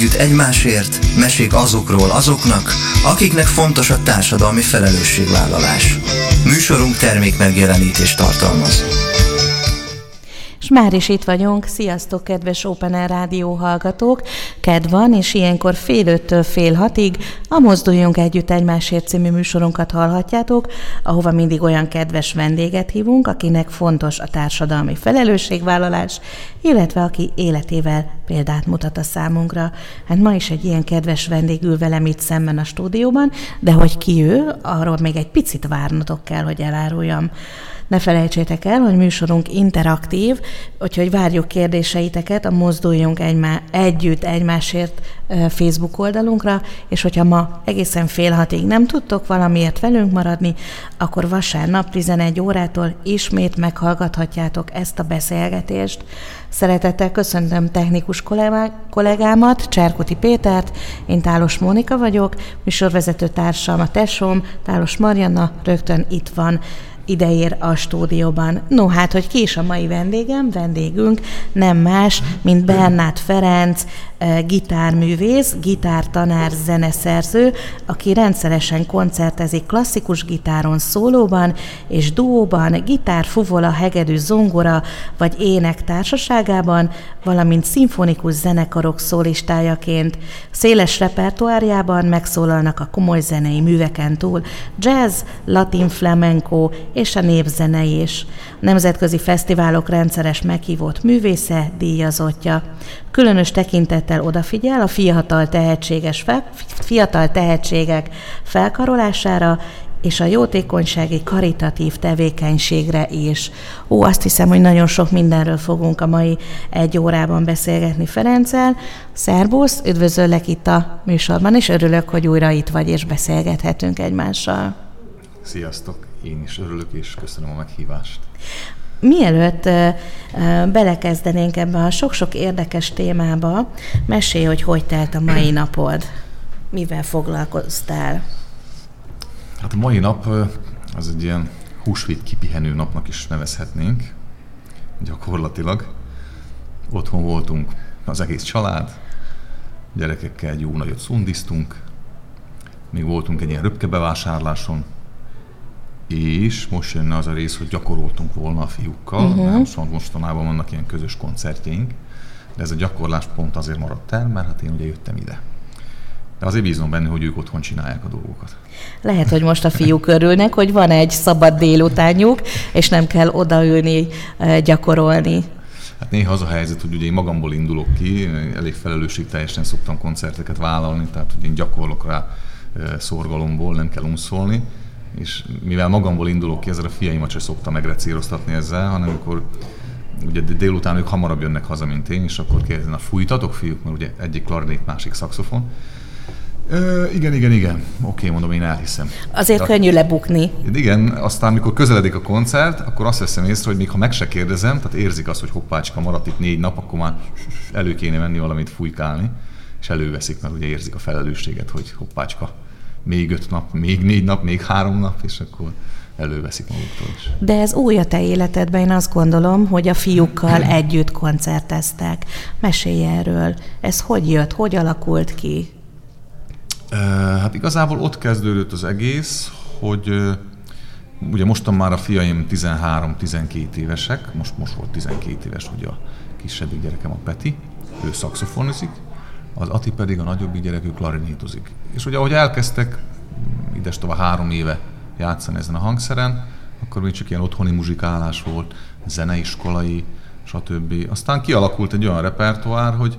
együtt egymásért, mesék azokról azoknak, akiknek fontos a társadalmi felelősségvállalás. Műsorunk termék megjelenítést tartalmaz. És már is itt vagyunk. Sziasztok, kedves Open Air Rádió hallgatók! Ked van, és ilyenkor fél öttől fél hatig a Mozduljunk Együtt Egymásért című műsorunkat hallhatjátok, ahova mindig olyan kedves vendéget hívunk, akinek fontos a társadalmi felelősségvállalás, illetve aki életével példát mutat a számunkra. Hát ma is egy ilyen kedves vendég ül velem itt szemben a stúdióban, de hogy ki ő, arról még egy picit várnotok kell, hogy eláruljam. Ne felejtsétek el, hogy műsorunk interaktív, úgyhogy várjuk kérdéseiteket a Mozduljunk egymá, együtt egymásért Facebook oldalunkra, és hogyha ma egészen fél hatig nem tudtok valamiért velünk maradni, akkor vasárnap 11 órától ismét meghallgathatjátok ezt a beszélgetést. Szeretettel köszöntöm technikus kollégámat, Cserkuti Pétert, én Tálos Mónika vagyok, műsorvezető társam, a tesóm, Tálos Marianna rögtön itt van ideér a stúdióban. No, hát, hogy ki is a mai vendégem, vendégünk nem más, mint Bernát Ferenc, gitárművész, gitártanár, zeneszerző, aki rendszeresen koncertezik klasszikus gitáron szólóban és duóban, gitár, fuvola, hegedű, zongora vagy ének társaságában, valamint szimfonikus zenekarok szólistájaként. Széles repertoárjában megszólalnak a komoly zenei műveken túl jazz, latin flamenco és a népzene is. Nemzetközi fesztiválok rendszeres meghívott művésze, díjazottja. Különös tekintettel odafigyel a fiatal, tehetséges fel, fiatal tehetségek felkarolására, és a jótékonysági karitatív tevékenységre is. Ó, azt hiszem, hogy nagyon sok mindenről fogunk a mai egy órában beszélgetni Ferenccel. Szerbusz, üdvözöllek itt a műsorban, és örülök, hogy újra itt vagy, és beszélgethetünk egymással. Sziasztok, én is örülök, és köszönöm a meghívást. Mielőtt belekezdenénk ebbe a sok-sok érdekes témába, mesélj, hogy hogy telt a mai napod. Mivel foglalkoztál? Hát a mai nap az egy ilyen húsvét kipihenő napnak is nevezhetnénk, gyakorlatilag. Otthon voltunk az egész család, gyerekekkel egy jó nagyot szundiztunk, még voltunk egy ilyen röpke bevásárláson, és most jönne az a rész, hogy gyakoroltunk volna a fiúkkal, uh-huh. nem szóval mostanában vannak ilyen közös koncertjeink, de ez a gyakorlás pont azért maradt el, mert hát én ugye jöttem ide. De azért bízom benne, hogy ők otthon csinálják a dolgokat. Lehet, hogy most a fiúk örülnek, hogy van egy szabad délutánjuk, és nem kell odaülni, gyakorolni. Hát néha az a helyzet, hogy ugye én magamból indulok ki, elég felelősségteljesen szoktam koncerteket vállalni, tehát hogy én gyakorlok rá szorgalomból, nem kell unszolni, és mivel magamból indulok ki, ezzel a fiaimat sem szoktam megrecíroztatni ezzel, hanem amikor ugye délután ők hamarabb jönnek haza, mint én, és akkor kérdezni, na fújtatok fiúk, mert ugye egyik klarinét, másik szaxofon. Ö, igen, igen, igen. Oké, mondom, én elhiszem. Azért De, könnyű lebukni. Igen, aztán amikor közeledik a koncert, akkor azt veszem észre, hogy még ha meg se kérdezem, tehát érzik azt, hogy hoppácska maradt itt négy nap, akkor már elő kéne menni valamit fújkálni, és előveszik, mert ugye érzik a felelősséget, hogy hoppácska, még öt nap, még négy nap, még három nap, és akkor előveszik maguktól is. De ez új a te életedben, én azt gondolom, hogy a fiúkkal együtt koncerteztek. Mesélj erről. Ez hogy jött, hogy alakult ki? Hát igazából ott kezdődött az egész, hogy ugye mostan már a fiaim 13-12 évesek, most, most volt 12 éves ugye a kisebbik gyerekem a Peti, ő szaxofonizik, az Ati pedig a nagyobbik gyerekük klarinétozik. És ugye ahogy elkezdtek ides tovább három éve játszani ezen a hangszeren, akkor még csak ilyen otthoni muzsikálás volt, zeneiskolai, stb. Aztán kialakult egy olyan repertoár, hogy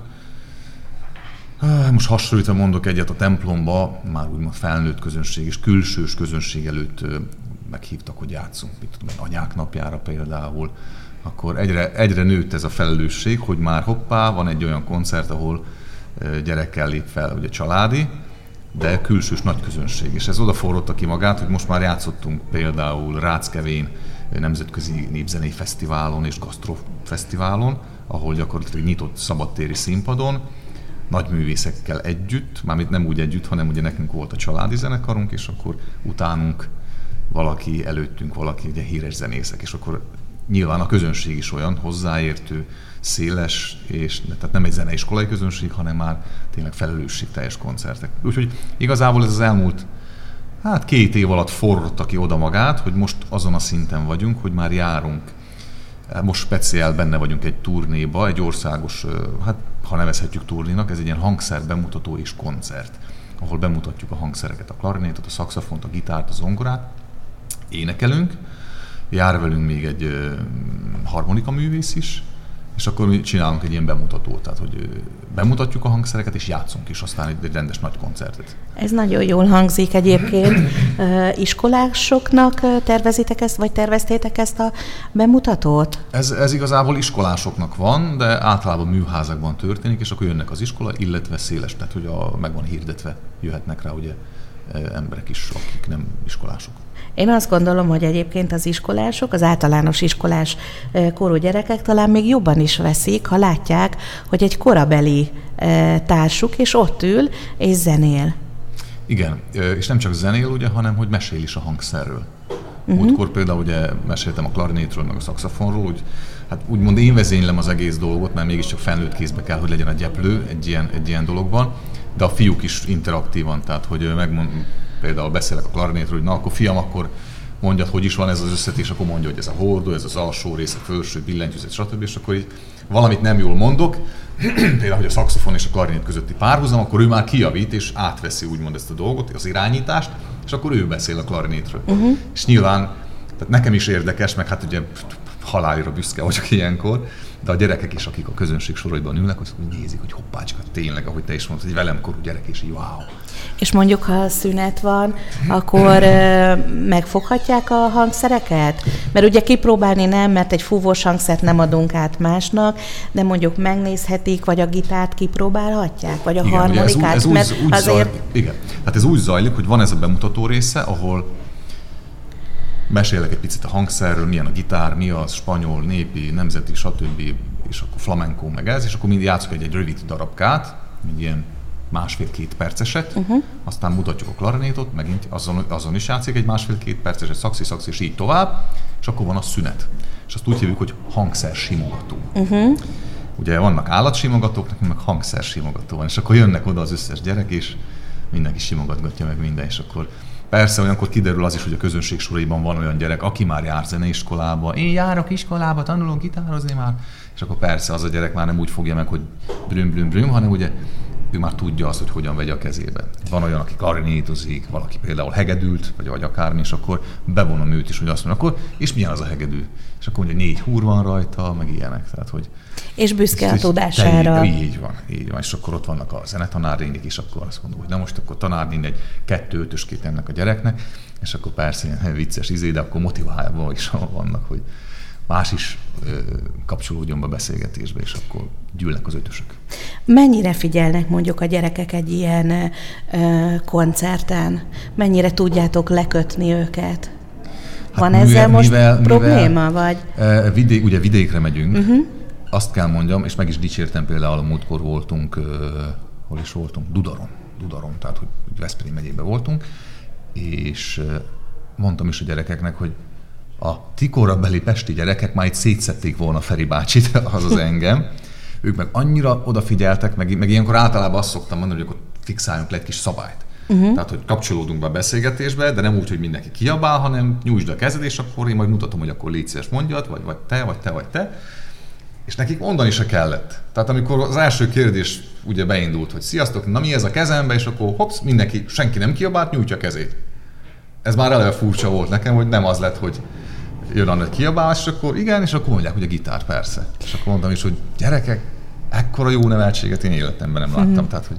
most hasonlítva mondok egyet a templomba, már úgymond felnőtt közönség és külsős közönség előtt meghívtak, hogy játszunk, mit tudom, anyák napjára például, akkor egyre, egyre nőtt ez a felelősség, hogy már hoppá, van egy olyan koncert, ahol gyerekkel lép fel, ugye családi, de külsős nagy közönség. És ez odaforrotta ki magát, hogy most már játszottunk például Ráckevén nemzetközi népzenei fesztiválon és gasztrofesztiválon, ahol gyakorlatilag nyitott szabadtéri színpadon, nagy művészekkel együtt, mármint nem úgy együtt, hanem ugye nekünk volt a családi zenekarunk, és akkor utánunk valaki, előttünk valaki, ugye híres zenészek, és akkor nyilván a közönség is olyan hozzáértő, széles, és tehát nem egy zeneiskolai közönség, hanem már tényleg teljes koncertek. Úgyhogy igazából ez az elmúlt hát két év alatt forrotta ki oda magát, hogy most azon a szinten vagyunk, hogy már járunk. Most speciál benne vagyunk egy turnéba, egy országos, hát ha nevezhetjük turnénak, ez egy ilyen hangszer bemutató és koncert, ahol bemutatjuk a hangszereket, a klarinétot, a szaxofont, a gitárt, a zongorát, énekelünk, jár velünk még egy harmonika művész is, és akkor mi csinálunk egy ilyen bemutatót, tehát hogy bemutatjuk a hangszereket, és játszunk is aztán egy, rendes nagy koncertet. Ez nagyon jól hangzik egyébként. Iskolásoknak tervezitek ezt, vagy terveztétek ezt a bemutatót? Ez, ez igazából iskolásoknak van, de általában műházakban történik, és akkor jönnek az iskola, illetve széles, tehát hogy a, meg van hirdetve, jöhetnek rá ugye emberek is, akik nem iskolások. Én azt gondolom, hogy egyébként az iskolások, az általános iskolás korú gyerekek talán még jobban is veszik, ha látják, hogy egy korabeli társuk, és ott ül, és zenél. Igen, és nem csak zenél, ugye, hanem hogy mesél is a hangszerről. Uh-huh. Múltkor például ugye meséltem a klarinétről, meg a szakszafonról, hogy hát úgymond én vezénylem az egész dolgot, mert mégiscsak felnőtt kézbe kell, hogy legyen a gyeplő egy ilyen, egy ilyen dologban, de a fiúk is interaktívan, tehát hogy megmond, például beszélek a klarinétről, hogy na akkor fiam, akkor mondjad, hogy is van ez az összetés, akkor mondja, hogy ez a hordó, ez az alsó rész, a felső billentyűzet, stb. És akkor így valamit nem jól mondok, például, hogy a szaxofon és a klarinét közötti párhuzam, akkor ő már kijavít és átveszi úgymond ezt a dolgot, az irányítást, és akkor ő beszél a klarinétről. Uh-huh. És nyilván, tehát nekem is érdekes, meg hát ugye halálira büszke vagyok ilyenkor, de a gyerekek is, akik a közönség soraiban ülnek, azt nézik, hogy hoppácska, tényleg, ahogy te is mondtad, egy velem korú gyerek, és wow. És mondjuk, ha szünet van, akkor megfoghatják a hangszereket? Mert ugye kipróbálni nem, mert egy fúvós hangszert nem adunk át másnak, de mondjuk megnézhetik, vagy a gitárt kipróbálhatják, vagy a igen, harmonikát, ez, ez mert úgy, úgy azért... Zajlik, igen, hát ez úgy zajlik, hogy van ez a bemutató része, ahol mesélek egy picit a hangszerről, milyen a gitár, mi az, spanyol, népi, nemzeti, stb. és akkor flamenco meg ez, és akkor mind játszok egy, egy rövid darabkát, egy ilyen másfél-két perceset, uh-huh. aztán mutatjuk a klarinétot, megint azon, azon is játszik egy másfél-két perceset, szaxi, szaxi, és így tovább, és akkor van a szünet. És azt úgy hívjuk, hogy hangszer simogató. Uh-huh. Ugye vannak állatsimogatók, nekünk meg hangszer simogató van, és akkor jönnek oda az összes gyerek, és mindenki simogatgatja meg minden, és akkor Persze olyankor kiderül az is, hogy a közönség soraiban van olyan gyerek, aki már jár zeneiskolába, én járok iskolába, tanulok gitározni már, és akkor persze az a gyerek már nem úgy fogja meg, hogy brüm, brüm, brüm, hanem ugye ő már tudja azt, hogy hogyan vegye a kezébe. Van olyan, aki klarinétozik, valaki például hegedült, vagy, vagy akármi, és akkor bevonom őt is, hogy azt mondja, akkor, és milyen az a hegedű? És akkor mondja, négy húr van rajta, meg ilyenek. Tehát, hogy és büszke a tudására. Így, így van, így van. És akkor ott vannak a zenetanárnénik is, akkor azt mondom, hogy na most akkor tanárnéni egy kettő ötöskét ennek a gyereknek, és akkor persze ilyen vicces izé, de akkor motiválva is vannak, hogy más is ö, kapcsolódjon be a beszélgetésbe, és akkor gyűlnek az ötösök. Mennyire figyelnek mondjuk a gyerekek egy ilyen ö, koncerten? Mennyire tudjátok lekötni őket? Hát Van mivel, ezzel most mivel, probléma, mivel, vagy? Vidé, ugye vidékre megyünk, uh-huh. azt kell mondjam, és meg is dicsértem például, a múltkor voltunk, uh, hol is voltunk? Dudaron. Dudaron, tehát hogy Veszprém megyében voltunk, és mondtam is a gyerekeknek, hogy a tikorabeli pesti gyerekek már itt szétszették volna Feri bácsit, azaz engem. Ők meg annyira odafigyeltek, meg, meg ilyenkor általában azt szoktam mondani, hogy akkor fixáljunk le egy kis szabályt. Uh-huh. Tehát, hogy kapcsolódunk be a beszélgetésbe, de nem úgy, hogy mindenki kiabál, hanem nyújtsd a kezed, és akkor én majd mutatom, hogy akkor légy szíves mondjad, vagy, vagy te, vagy te, vagy te. És nekik mondani se kellett. Tehát amikor az első kérdés ugye beindult, hogy sziasztok, na mi ez a kezembe, és akkor hopsz, mindenki, senki nem kiabált, nyújtja a kezét. Ez már eleve furcsa volt nekem, hogy nem az lett, hogy jön a nagy kiabálás, és akkor igen, és akkor mondják, hogy a gitár, persze. És akkor mondtam is, hogy gyerekek, ekkora jó neveltséget én életemben nem láttam. Hmm. Tehát, hogy...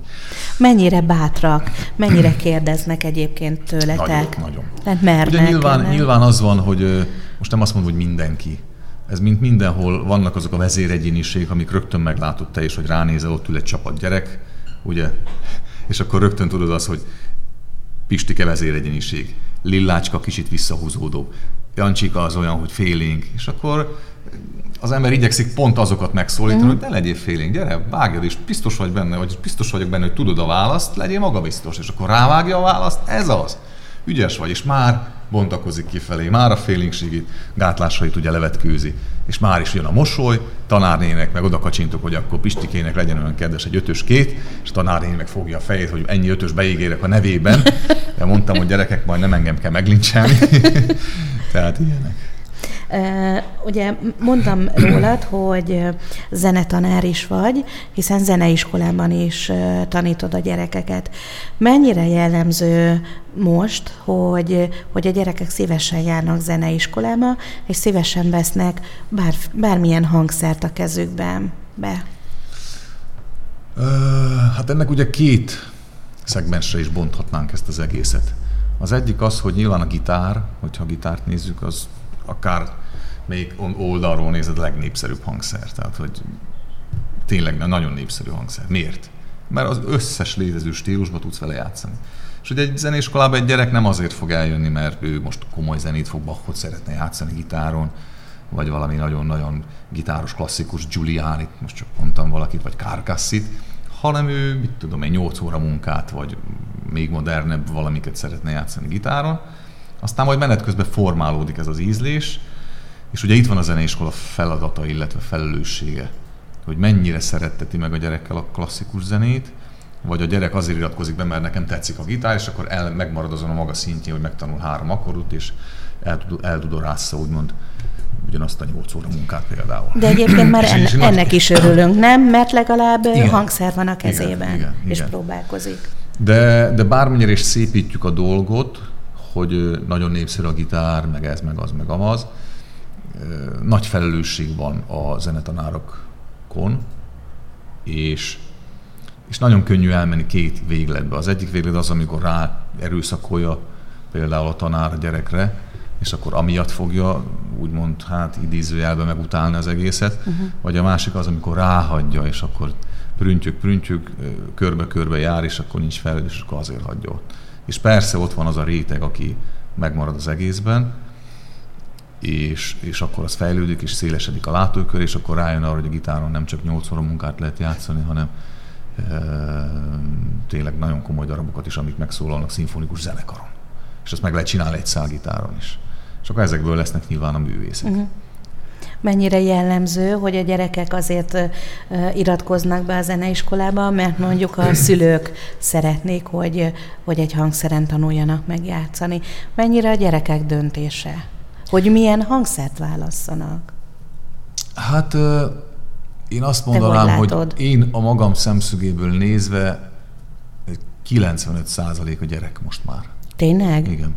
Mennyire bátrak, mennyire kérdeznek egyébként tőletek? Nagyon, nagyon. Tehát mernek, Ugye nyilván, nyilván az van, hogy most nem azt mondom, hogy mindenki. Ez mint mindenhol vannak azok a vezéregyéniségek, amik rögtön meglátod te is, hogy ránézel, ott ül egy csapat gyerek, ugye? És akkor rögtön tudod azt, hogy Pistike vezéregyéniség, Lillácska kicsit visszahúzódó, Jancsika az olyan, hogy félénk, és akkor az ember igyekszik pont azokat megszólítani, mm. hogy ne legyél félénk, gyere, vágjad, és biztos vagy benne, vagy biztos vagyok benne, hogy tudod a választ, legyél magabiztos, és akkor rávágja a választ, ez az. Ügyes vagy, és már bontakozik kifelé, már a félinkségi gátlásait ugye levetkőzi, és már is jön a mosoly, tanárnének meg oda kacsintok, hogy akkor Pistikének legyen olyan kedves egy ötös két, és tanárnének meg fogja a fejét, hogy ennyi ötös beígérek a nevében. De mondtam, hogy gyerekek, majd nem engem kell meglincselni. Tehát ilyenek. Ugye mondtam rólad, hogy zenetanár is vagy, hiszen zeneiskolában is tanítod a gyerekeket. Mennyire jellemző most, hogy, hogy a gyerekek szívesen járnak zeneiskolába, és szívesen vesznek bár, bármilyen hangszert a kezükben be? Hát ennek ugye két szegmensre is bonthatnánk ezt az egészet. Az egyik az, hogy nyilván a gitár, hogyha a gitárt nézzük, az akár még oldalról nézed a legnépszerűbb hangszer. Tehát, hogy tényleg nagyon népszerű hangszer. Miért? Mert az összes létező stílusba tudsz vele játszani. És ugye egy zenéskolában egy gyerek nem azért fog eljönni, mert ő most komoly zenét fog, Bachot szeretne játszani gitáron, vagy valami nagyon-nagyon gitáros, klasszikus Giuliani, most csak mondtam valakit, vagy Kárkassit, hanem ő, mit tudom egy 8 óra munkát, vagy még modernebb valamiket szeretne játszani gitáron. Aztán majd menet közben formálódik ez az ízlés, és ugye itt van a zeneiskola feladata, illetve felelőssége, hogy mennyire szeretteti meg a gyerekkel a klasszikus zenét, vagy a gyerek azért iratkozik be, mert nekem tetszik a gitár, és akkor el, megmarad azon a maga szintjén, hogy megtanul három akkordot, és el, eldudorásza úgymond ugyanazt a nyolc óra munkát például. De egyébként már enne, és ennek is örülünk, nem? Mert legalább igen. hangszer van a kezében, igen, igen, és igen. próbálkozik. De, de bármennyire is szépítjük a dolgot, hogy nagyon népszerű a gitár, meg ez, meg az, meg amaz, nagy felelősség van a zenetanárokon, és, és nagyon könnyű elmenni két végletbe. Az egyik véglet az, amikor rá erőszakolja például a tanár a gyerekre, és akkor amiatt fogja úgymond hát idézőjelben megutálni az egészet, uh-huh. vagy a másik az, amikor ráhagyja, és akkor prüntjük, prüntjük, körbe-körbe jár, és akkor nincs fel, és akkor azért hagyja ott. És persze ott van az a réteg, aki megmarad az egészben, és, és akkor az fejlődik, és szélesedik a látókör, és akkor rájön arra, hogy a gitáron nem csak 8 óra munkát lehet játszani, hanem e, tényleg nagyon komoly darabokat is, amik megszólalnak szimfonikus zenekaron. És azt meg lehet csinálni egy gitáron is. És akkor ezekből lesznek nyilván a művészek. Uh-huh. Mennyire jellemző, hogy a gyerekek azért iratkoznak be a zeneiskolába, mert mondjuk a szülők szeretnék, hogy, hogy egy hangszeren tanuljanak meg játszani. Mennyire a gyerekek döntése? Hogy milyen hangszert válasszanak? Hát én azt mondanám, hogy, hogy én a magam szemszögéből nézve 95% a gyerek most már. Tényleg? Igen.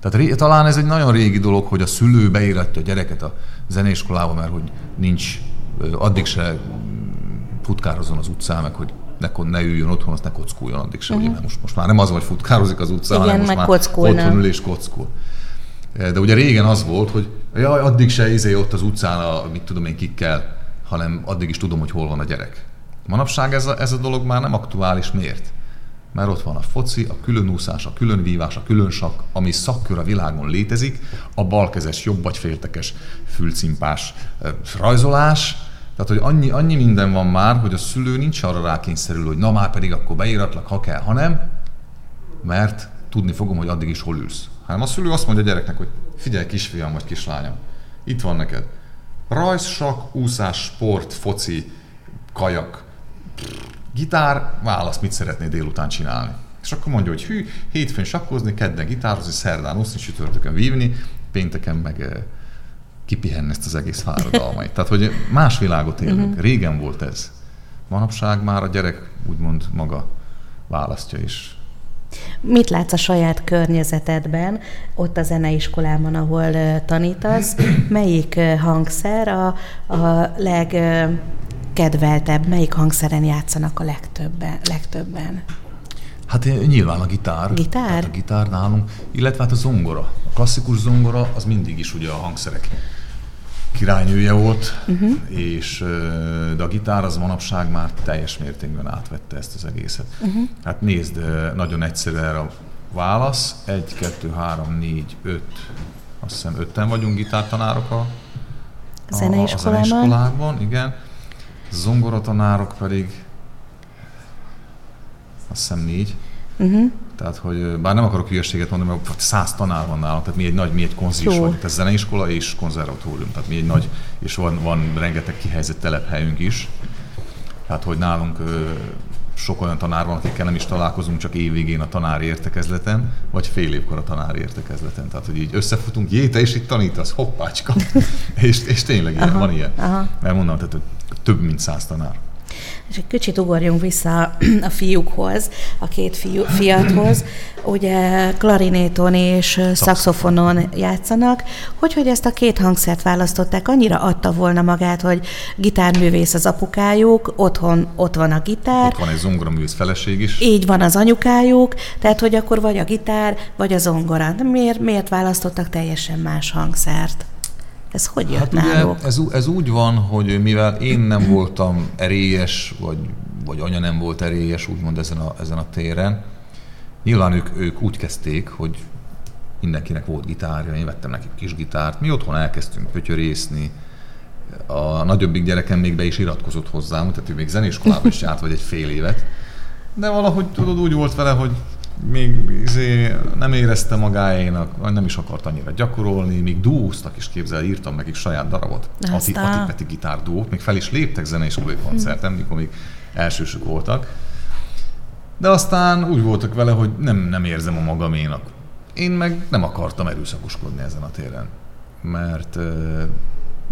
Tehát talán ez egy nagyon régi dolog, hogy a szülő beíratja a gyereket a zenéiskolába, mert hogy nincs, addig se futkározon az utcán, meg hogy ne, ne üljön otthon, azt ne kockuljon addig se. Uh-huh. Ugye, most, most már nem az, hogy futkározik az utcán, Igen, hanem most már kockulna. otthon ül és kockul. De ugye régen az volt, hogy jaj, addig se izé ott az utcán, a, mit tudom én kikkel, hanem addig is tudom, hogy hol van a gyerek. Manapság ez a, ez a dolog már nem aktuális. Miért? Mert ott van a foci, a különúszás, a különvívás, a különsakk, ami szakkör a világon létezik, a balkezes, jobb vagy féltekes, fülcimpás rajzolás, tehát, hogy annyi, annyi minden van már, hogy a szülő nincs arra rákényszerül, hogy na már pedig akkor beíratlak, ha kell, hanem mert tudni fogom, hogy addig is hol ülsz hanem a szülő azt mondja a gyereknek, hogy figyelj kisfiam vagy kislányom, itt van neked rajz, sak, úszás, sport, foci, kajak, gitár, válasz, mit szeretnél délután csinálni. És akkor mondja, hogy hű, hétfőn sakkozni, kedden gitározni, szerdán úszni, csütörtökön vívni, pénteken meg eh, kipihenni ezt az egész fáradalmait. Tehát, hogy más világot élünk. Mhm. Régen volt ez. Manapság már a gyerek úgymond maga választja is Mit látsz a saját környezetedben, ott a zeneiskolában, ahol tanítasz? Melyik hangszer a, a legkedveltebb, melyik hangszeren játszanak a legtöbben? legtöbben? Hát nyilván a gitár. Gitár? Hát a gitár nálunk, illetve hát a zongora. A klasszikus zongora az mindig is ugye a hangszerek királynője volt, uh-huh. és de a gitár az manapság már teljes mértékben átvette ezt az egészet. Uh-huh. Hát nézd, nagyon egyszerű erre a válasz. Egy, kettő, három, négy, öt, azt hiszem ötten vagyunk gitártanárok a, a, a zeneiskolákban, igen. Zongoratanárok pedig azt hiszem négy. Uh-huh. Tehát, hogy bár nem akarok hülyeséget mondani, mert száz tanár van nálunk, tehát mi egy nagy, mi egy konzi is vagyunk, tehát zeneiskola és konzervatórium, tehát mi egy nagy, és van, van rengeteg kihelyezett telephelyünk is. Tehát, hogy nálunk sok olyan tanár van, akikkel nem is találkozunk, csak évvégén a tanári értekezleten, vagy fél évkor a tanári értekezleten. Tehát, hogy így összefutunk, jé, te is itt tanítasz, hoppácska. és, és tényleg ilyen, aha, van ilyen. Aha. Mert mondom, tehát több mint száz tanár. És egy kicsit ugorjunk vissza a fiúkhoz, a két fiú, fiathoz. Ugye klarinéton és szakszofonon játszanak. Hogy, hogy ezt a két hangszert választották? Annyira adta volna magát, hogy gitárművész az apukájuk, otthon ott van a gitár. Ott van egy zongoraművész feleség is. Így van az anyukájuk, tehát hogy akkor vagy a gitár, vagy a zongora. De miért, miért választottak teljesen más hangszert? Ez hogy jött hát náluk? Ugye ez, ez úgy van, hogy mivel én nem voltam erélyes, vagy, vagy anya nem volt erélyes, úgymond ezen a, ezen a téren, nyilván ők, ők úgy kezdték, hogy mindenkinek volt gitárja, én vettem nekik kis gitárt, mi otthon elkezdtünk pötyörészni, a nagyobbik gyerekem még be is iratkozott hozzám, tehát ő még zenéskolában is járt, vagy egy fél évet, de valahogy tudod, úgy volt vele, hogy még izé nem érezte magáénak, nem is akart annyira gyakorolni, még dúztak is képzel, írtam nekik saját darabot, Ati, Ati Peti gitárdúót, még fel is léptek zeneiskolai koncerten, mikor még elsősök voltak. De aztán úgy voltak vele, hogy nem, nem érzem a magaménak. Én meg nem akartam erőszakoskodni ezen a téren, mert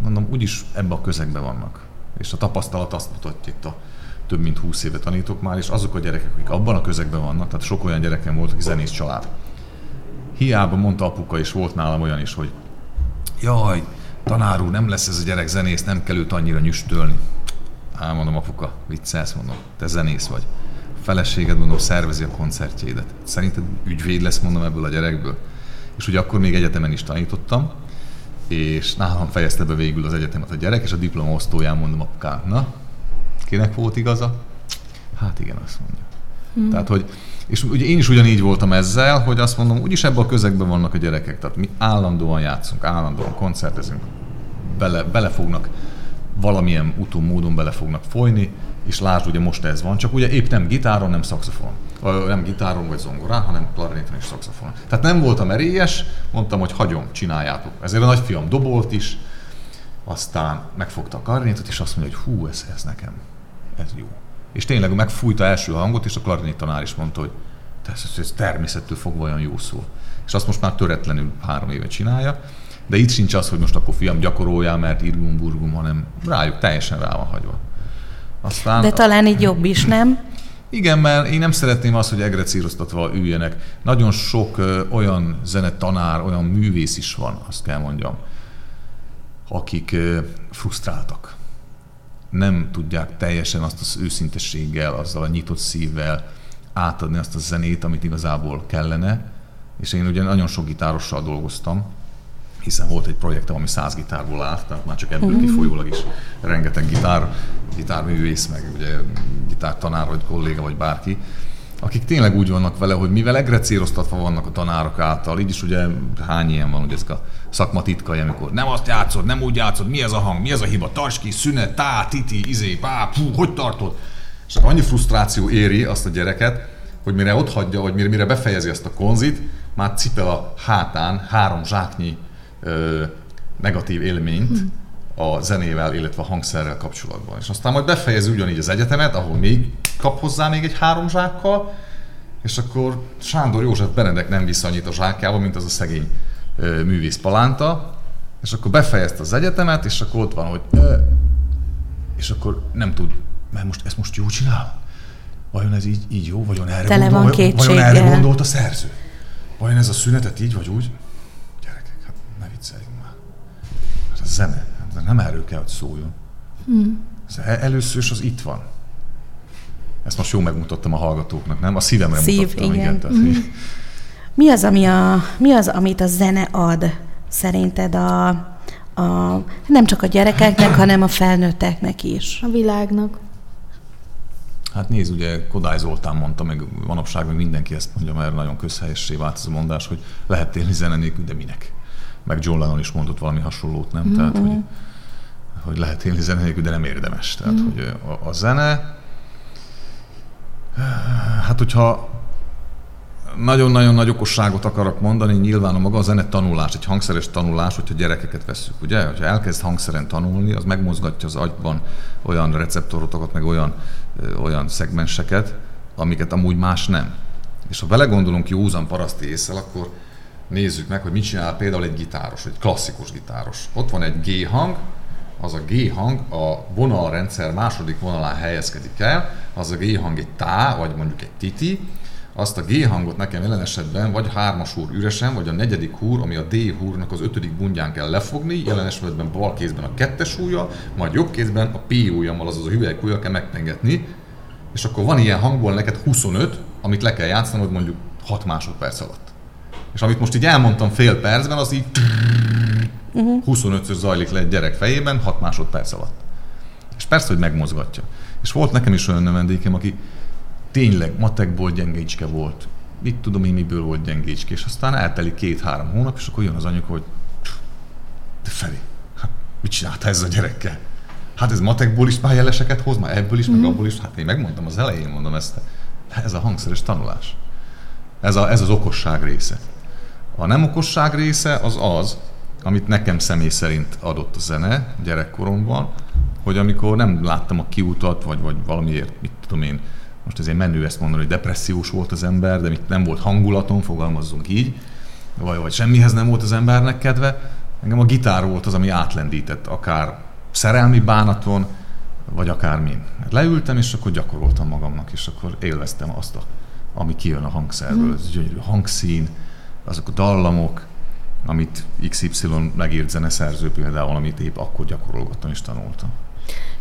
mondom, úgyis ebbe a közegbe vannak. És a tapasztalat azt mutatja itt a több mint 20 éve tanítok már, és azok a gyerekek, akik abban a közegben vannak, tehát sok olyan gyerekem volt, aki zenész család. Hiába mondta apuka, és volt nálam olyan is, hogy jaj, tanár úr, nem lesz ez a gyerek zenész, nem kell őt annyira nyüstölni. Hát mondom, apuka, viccelsz, mondom, te zenész vagy. A feleséged, mondom, szervezi a koncertjédet. Szerinted ügyvéd lesz, mondom, ebből a gyerekből? És ugye akkor még egyetemen is tanítottam, és nálam fejezte be végül az egyetemet a gyerek, és a diploma osztóján mondom apukám, na, kinek volt igaza? Hát igen, azt mondja. Hmm. Tehát, hogy, és ugye én is ugyanígy voltam ezzel, hogy azt mondom, úgyis ebben a közegben vannak a gyerekek, tehát mi állandóan játszunk, állandóan koncertezünk, bele, bele fognak valamilyen utó módon bele fognak folyni, és lásd, ugye most ez van, csak ugye épp nem gitáron, nem szaxofon. Nem gitáron vagy zongorán, hanem klarinéton és szaxofon. Tehát nem voltam erélyes, mondtam, hogy hagyom, csináljátok. Ezért a nagyfiam dobolt is, aztán megfogta a klarinétot, és azt mondja, hogy hú, ez, ez nekem ez jó. És tényleg megfújta első hangot, és a klarinét tanár is mondta, hogy ez, ez természettől fogva olyan jó szó. És azt most már töretlenül három éve csinálja, de itt sincs az, hogy most akkor fiam gyakoroljál, mert irgum burgum, hanem rájuk teljesen rá van hagyva. Aztán, de talán így jobb is, nem? Igen, mert én nem szeretném azt, hogy egrecíroztatva üljenek. Nagyon sok ö, olyan zenetanár, olyan művész is van, azt kell mondjam, akik ö, frusztráltak nem tudják teljesen azt az őszintességgel, azzal a nyitott szívvel átadni azt a zenét, amit igazából kellene. És én ugye nagyon sok gitárossal dolgoztam, hiszen volt egy projektem, ami száz gitárból állt, tehát már csak ebből mm-hmm. kifolyólag is rengeteg gitár, gitárművész, meg ugye gitártanár, vagy kolléga, vagy bárki, akik tényleg úgy vannak vele, hogy mivel egrecíroztatva vannak a tanárok által, így is ugye hány ilyen van, hogy ez a szakma titkai, amikor nem azt játszod, nem úgy játszod, mi ez a hang, mi ez a hiba, tarts ki, szünet, tá, titi, izé, pá, pú, hogy tartod? És annyi frusztráció éri azt a gyereket, hogy mire ott hagyja, vagy mire, mire befejezi ezt a konzit, már cipel a hátán három zsáknyi ö, negatív élményt a zenével, illetve a hangszerrel kapcsolatban. És aztán majd befejezi ugyanígy az egyetemet, ahol még kap hozzá még egy három zsákkal, és akkor Sándor József Benedek nem vissza annyit a zsákjába, mint az a szegény művész palánta, és akkor befejezte az egyetemet, és akkor ott van, hogy és akkor nem tud, mert most ezt most jó csinál? Vajon ez így, így jó? Vajon erre, Tele gondol, van vajon erre gondolt a szerző? Vajon ez a szünetet így vagy úgy? Gyerekek, hát ne vicceljünk már. Hát a zene, nem erről kell, hogy szóljon. Hmm. Először is az itt van. Ezt most jól megmutattam a hallgatóknak, nem? A szívemre Szív, mutattam. Igen. igen tehát, mm. Mi az, ami a, mi az, amit a zene ad szerinted a, a, nem csak a gyerekeknek, hanem a felnőtteknek is? A világnak. Hát nézd, ugye Kodály Zoltán mondta, meg manapság meg mindenki ezt mondja, mert nagyon közhelyessé vált ez a mondás, hogy lehet élni zene nélkül, de minek? Meg John Lennon is mondott valami hasonlót, nem? Mm-hmm. Tehát, hogy, hogy lehet élni zene nélkül, de nem érdemes. Tehát, mm-hmm. hogy a, a zene, hát hogyha nagyon-nagyon nagy okosságot akarok mondani, nyilván a maga a zene tanulás, egy hangszeres tanulás, hogyha gyerekeket veszük, ugye? Ha elkezd hangszeren tanulni, az megmozgatja az agyban olyan receptorokat, meg olyan, olyan szegmenseket, amiket amúgy más nem. És ha belegondolunk józan paraszti észre, akkor nézzük meg, hogy mit csinál például egy gitáros, egy klasszikus gitáros. Ott van egy G hang, az a G hang a vonalrendszer második vonalán helyezkedik el, az a G hang egy tá, vagy mondjuk egy titi, azt a G hangot nekem jelen esetben vagy hármas húr üresen, vagy a negyedik húr, ami a D húrnak az ötödik bundján kell lefogni, jelen esetben bal kézben a kettes ujja, majd jobb kézben a P ujjammal, azaz a hüvelykujjal kell megpengetni, és akkor van ilyen hangból neked 25, amit le kell játszanod mondjuk 6 másodperc alatt. És amit most így elmondtam fél percben, az így uh-huh. 25-ször zajlik le egy gyerek fejében 6 másodperc alatt. És persze, hogy megmozgatja. És volt nekem is olyan vendégem, aki tényleg matekból gyengécske volt. Mit tudom én, miből volt gyengécske. És aztán eltelik két-három hónap, és akkor jön az anyuka, hogy de Feri, hát mit csinálta ez a gyerekkel? Hát ez matekból is már jeleseket hoz, már ebből is, mm. meg mhm. abból is. Hát én megmondtam az elején, mondom ezt. Ez a hangszeres tanulás. Ez, a, ez az okosság része. A nem okosság része az az, amit nekem személy szerint adott a zene gyerekkoromban, hogy amikor nem láttam a kiutat, vagy, vagy valamiért, mit tudom én, most ezért menő ezt mondani, hogy depressziós volt az ember, de mit nem volt hangulaton, fogalmazzunk így, vagy, vagy semmihez nem volt az embernek kedve, engem a gitár volt az, ami átlendített, akár szerelmi bánaton, vagy akár min. Hát leültem, és akkor gyakoroltam magamnak, és akkor élveztem azt, a, ami kijön a hangszerből. Ez gyönyörű hangszín, azok a dallamok, amit XY megírt zeneszerző például, amit épp akkor gyakorolgattam és tanultam.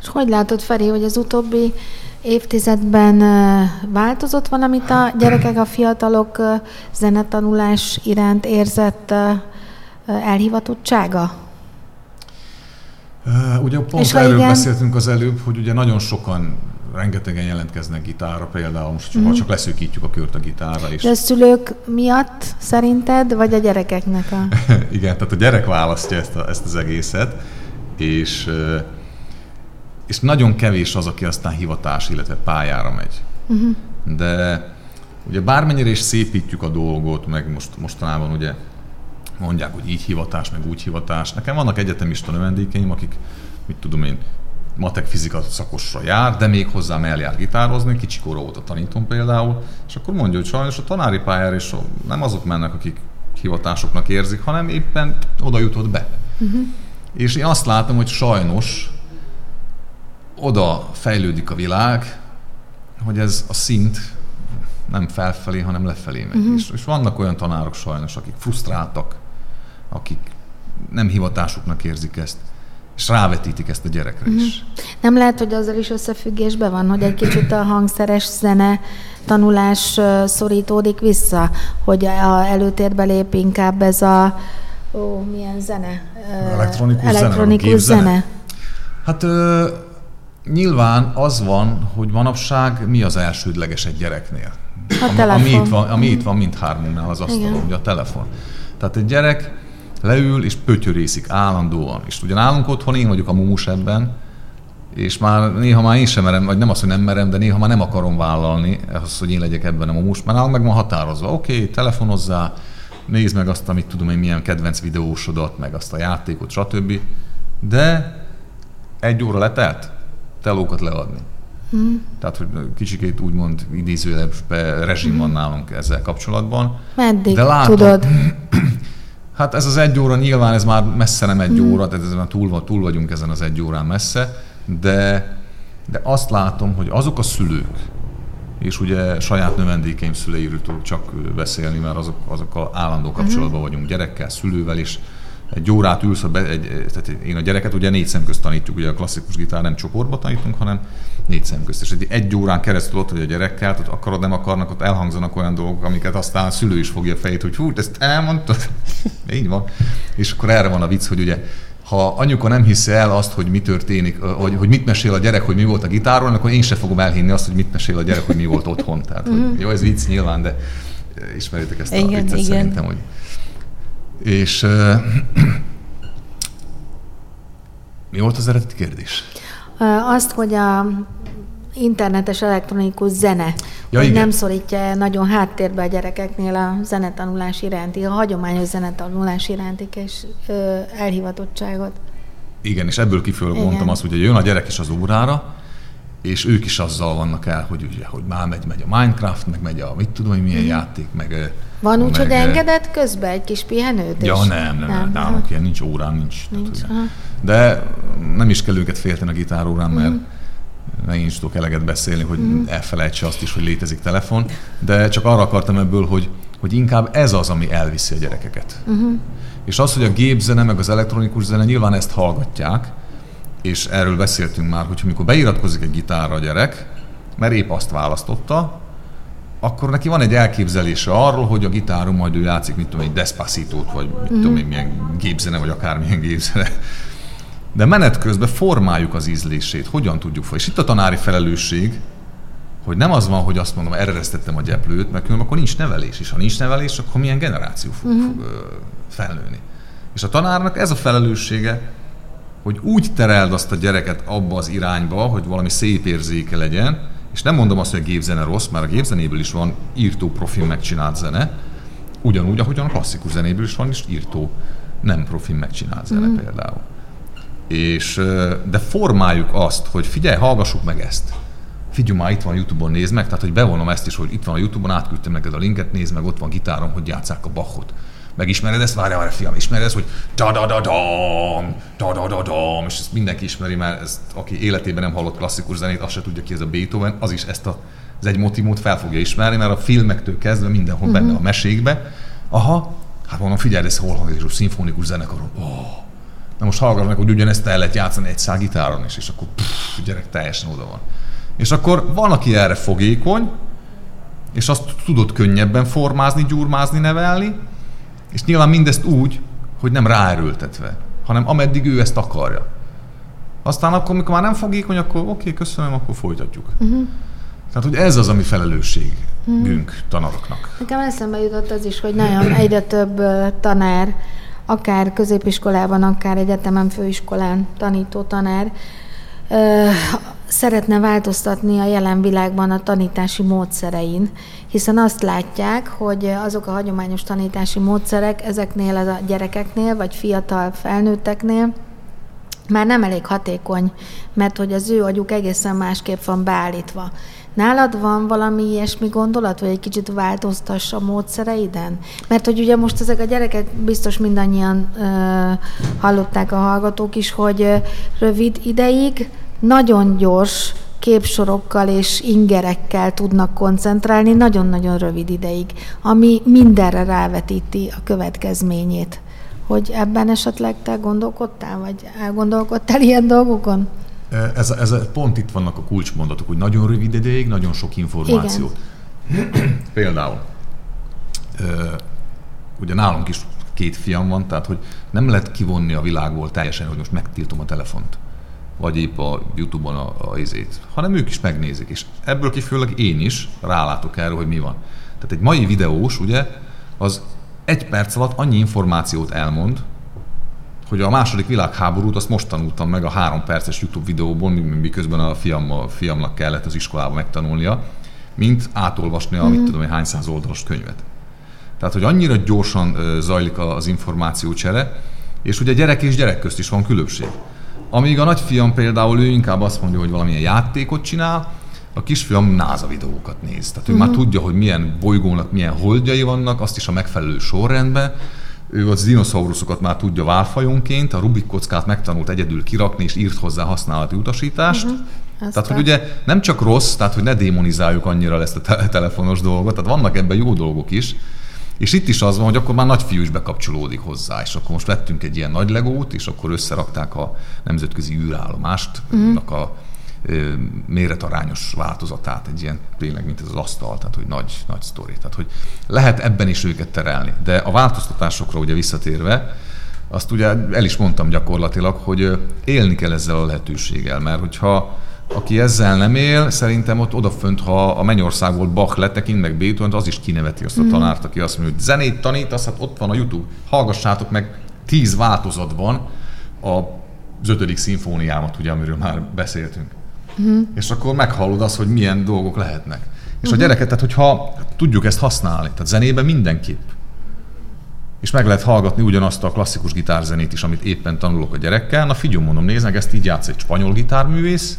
És hogy látod, Feri, hogy az utóbbi évtizedben változott valamit a gyerekek, a fiatalok zenetanulás iránt érzett elhivatottsága? Ugye pont és erről igen... beszéltünk az előbb, hogy ugye nagyon sokan rengetegen jelentkeznek gitára például, most mm. ha csak leszűkítjük a kört a gitárra. És... De a szülők miatt szerinted, vagy a gyerekeknek a... Igen, tehát a gyerek választja ezt, a, ezt az egészet, és, és nagyon kevés az, aki aztán hivatás, illetve pályára megy. Mm-hmm. De ugye bármennyire is szépítjük a dolgot, meg most, mostanában ugye mondják, hogy így hivatás, meg úgy hivatás. Nekem vannak egyetemista növendékeim, akik, mit tudom én, matek fizika szakosra jár, de még hozzám eljár gitározni, kicsikóra volt a tanítom például, és akkor mondja, hogy sajnos a tanári pályára is nem azok mennek, akik hivatásoknak érzik, hanem éppen oda jutott be. Uh-huh. És én azt látom, hogy sajnos oda fejlődik a világ, hogy ez a szint nem felfelé, hanem lefelé megy. Uh-huh. És, és vannak olyan tanárok sajnos, akik frusztráltak, akik nem hivatásuknak érzik ezt és rávetítik ezt a gyerekre is. Mm. Nem lehet, hogy azzal is összefüggésben van, hogy egy kicsit a hangszeres zene tanulás szorítódik vissza, hogy a előtérbe lép inkább ez a ó, milyen zene? Elektronikus, Elektronikus zene. zene. Hát ö, nyilván az van, hogy manapság mi az elsődleges egy gyereknél. A ami, telefon. Ami itt van, ami itt van mindhármunknál az asztalon, ugye a telefon. Tehát egy gyerek leül és pötyörészik állandóan. És ugye nálunk otthon én vagyok a mumus ebben, és már néha már én sem merem, vagy nem azt, hogy nem merem, de néha már nem akarom vállalni azt, hogy én legyek ebben a mumus, mert nálunk meg van határozva. Oké, okay, telefonozzá, nézd meg azt, amit tudom én, milyen kedvenc videósodat, meg azt a játékot, stb. De egy óra letelt, telókat leadni. Hmm. Tehát, hogy kicsikét úgymond idézőjelben rezsim van nálunk ezzel kapcsolatban. Meddig De látom, tudod? Hát ez az egy óra nyilván ez már messze nem egy mm. óra, tehát ez már túl, túl vagyunk ezen az egy órán messze, de, de azt látom, hogy azok a szülők, és ugye saját növendékeim szüleiről tudok csak beszélni, mert azok, azok a állandó kapcsolatban vagyunk gyerekkel, szülővel, és egy órát ülsz, be, egy, tehát én a gyereket ugye négy szem közt tanítjuk, ugye a klasszikus gitár nem csoportba tanítunk, hanem négy szem közt. És egy, egy órán keresztül ott vagy a gyerekkel, tehát akarod, nem akarnak, ott elhangzanak olyan dolgok, amiket aztán a szülő is fogja a fejét, hogy hú, ezt elmondtad? Így van. És akkor erre van a vicc, hogy ugye ha anyuka nem hiszi el azt, hogy mi történik, hogy, hogy mit mesél a gyerek, hogy mi volt a gitáron, akkor én sem fogom elhinni azt, hogy mit mesél a gyerek, hogy mi volt otthon. Tehát, hogy, mhm. jó, ez vicc nyilván, de ismeritek ezt a igen, viccet igen. szerintem, hogy és uh, mi volt az eredeti kérdés? Azt, hogy a internetes elektronikus zene Ja, hogy igen. nem szorítja nagyon háttérbe a gyerekeknél a zenetanulás iránti, a hagyományos zenetanulás iránti és elhivatottságot. Igen, és ebből kifőleg mondtam azt, hogy jön a gyerek is az órára, és ők is azzal vannak el, hogy ugye, hogy már megy, megy a Minecraft, meg megy a mit tudom, hogy milyen mm. játék, meg... Van úgy, hogy engedett közben egy kis pihenőt? Ja, nem, nem, nem, nálunk ilyen nincs órán, nincs. nincs tehát, de nem is kell őket félteni a gitárórán, mert mm én is tudok eleget beszélni, hogy mm. elfelejtse azt is, hogy létezik telefon, de csak arra akartam ebből, hogy, hogy inkább ez az, ami elviszi a gyerekeket. Mm-hmm. És az, hogy a gépzene, meg az elektronikus zene nyilván ezt hallgatják, és erről beszéltünk már, hogy amikor beiratkozik egy gitárra a gyerek, mert épp azt választotta, akkor neki van egy elképzelése arról, hogy a gitáron majd ő játszik, mit tudom, egy Despacito-t, vagy mit tudom én, milyen gépzene, vagy akármilyen gépzene de menet közben formáljuk az ízlését, hogyan tudjuk fel. És itt a tanári felelősség, hogy nem az van, hogy azt mondom, eresztettem a gyeplőt, mert akkor nincs nevelés, és ha nincs nevelés, akkor milyen generáció fog, uh-huh. fog felnőni. És a tanárnak ez a felelőssége, hogy úgy tereld azt a gyereket abba az irányba, hogy valami szép érzéke legyen, és nem mondom azt, hogy a gépzene rossz, mert a gépzenéből is van írtó profin megcsinált zene, ugyanúgy, ahogyan a klasszikus zenéből is van is írtó nem profin megcsinált zene mm. például és, de formáljuk azt, hogy figyelj, hallgassuk meg ezt. Figyelj már, itt van a Youtube-on, nézd meg, tehát hogy bevonom ezt is, hogy itt van a Youtube-on, átküldtem neked a linket, nézd meg, ott van gitárom, hogy játszák a Bachot. Megismered ezt? Várjál, várjál, fiam, ismered ezt, hogy da da da dam, da da da dam, és ezt mindenki ismeri, mert ezt, aki életében nem hallott klasszikus zenét, azt se tudja ki ez a Beethoven, az is ezt a, az egy motivumot fel fogja ismerni, mert a filmektől kezdve mindenhol uh-huh. benne a mesékbe. Aha, hát mondom, figyelj, ez hol hangzik, szimfonikus zenekar, oh, Na most hallgass meg, hogy ugyanezt el lehet játszani egy szál gitáron is, és akkor pff, gyerek teljesen oda van. És akkor van, aki erre fogékony, és azt tudod könnyebben formázni, gyurmázni, nevelni, és nyilván mindezt úgy, hogy nem ráerőltetve, hanem ameddig ő ezt akarja. Aztán akkor, amikor már nem fogékony, akkor oké, okay, köszönöm, akkor folytatjuk. Uh-huh. Tehát, hogy ez az, ami felelősségünk uh-huh. tanároknak. Nekem eszembe jutott az is, hogy nagyon egyre több tanár akár középiskolában, akár egyetemen, főiskolán tanító tanár szeretne változtatni a jelen világban a tanítási módszerein, hiszen azt látják, hogy azok a hagyományos tanítási módszerek ezeknél a gyerekeknél, vagy fiatal felnőtteknél már nem elég hatékony, mert hogy az ő agyuk egészen másképp van beállítva. Nálad van valami ilyesmi gondolat, vagy egy kicsit változtass a módszereiden? Mert hogy ugye most ezek a gyerekek biztos mindannyian ö, hallották a hallgatók is, hogy rövid ideig nagyon gyors képsorokkal és ingerekkel tudnak koncentrálni nagyon-nagyon rövid ideig, ami mindenre rávetíti a következményét. Hogy ebben esetleg te gondolkodtál, vagy elgondolkodtál ilyen dolgokon? Ez, ez pont itt vannak a kulcsmondatok, hogy nagyon rövid ideig, nagyon sok információ. Például, ugye nálunk is két fiam van, tehát hogy nem lehet kivonni a világból teljesen, hogy most megtiltom a telefont, vagy épp a Youtube-on a, a izét, hanem ők is megnézik, és ebből kifőleg én is rálátok erre, hogy mi van. Tehát egy mai videós, ugye, az egy perc alatt annyi információt elmond, hogy a második világháborút azt most tanultam meg a három perces YouTube videóból, miközben a, fiam, a fiamnak kellett az iskolába megtanulnia, mint átolvasni a, mm. mit tudom, hány száz oldalas könyvet. Tehát, hogy annyira gyorsan zajlik az információcsere, és ugye gyerek és gyerek közt is van különbség. Amíg a nagyfiam például ő inkább azt mondja, hogy valamilyen játékot csinál, a kisfiam náza videókat néz. Tehát ő uh-huh. már tudja, hogy milyen bolygónak milyen holdjai vannak, azt is a megfelelő sorrendben, ő az dinoszauruszokat már tudja válfajonként, a Rubik kockát megtanult egyedül kirakni, és írt hozzá használati utasítást. Uh-huh. tehát, hogy ugye nem csak rossz, tehát, hogy ne démonizáljuk annyira ezt a te- telefonos dolgot, tehát vannak ebben jó dolgok is. És itt is az van, hogy akkor már nagyfiú is bekapcsolódik hozzá, és akkor most vettünk egy ilyen nagy legót, és akkor összerakták a nemzetközi űrállomást, uh-huh. a méretarányos változatát, egy ilyen tényleg, mint ez az asztal, tehát hogy nagy, nagy sztori. Tehát, hogy lehet ebben is őket terelni. De a változtatásokra ugye visszatérve, azt ugye el is mondtam gyakorlatilag, hogy élni kell ezzel a lehetőséggel, mert hogyha aki ezzel nem él, szerintem ott odafönt, ha a Mennyországból Bach letekint, meg Beethoven, az is kineveti azt a mm. tanárt, aki azt mondja, hogy zenét tanít, azt hát ott van a YouTube. Hallgassátok meg, tíz változatban az ötödik szimfóniámat, ugye, amiről már beszéltünk uh-huh. és akkor meghallod azt, hogy milyen dolgok lehetnek. És uh-huh. a gyereket, tehát hogyha tudjuk ezt használni, tehát zenében mindenképp, és meg lehet hallgatni ugyanazt a klasszikus gitárzenét is, amit éppen tanulok a gyerekkel. Na figyelj, mondom, nézd meg, ezt így játsz egy spanyol gitárművész,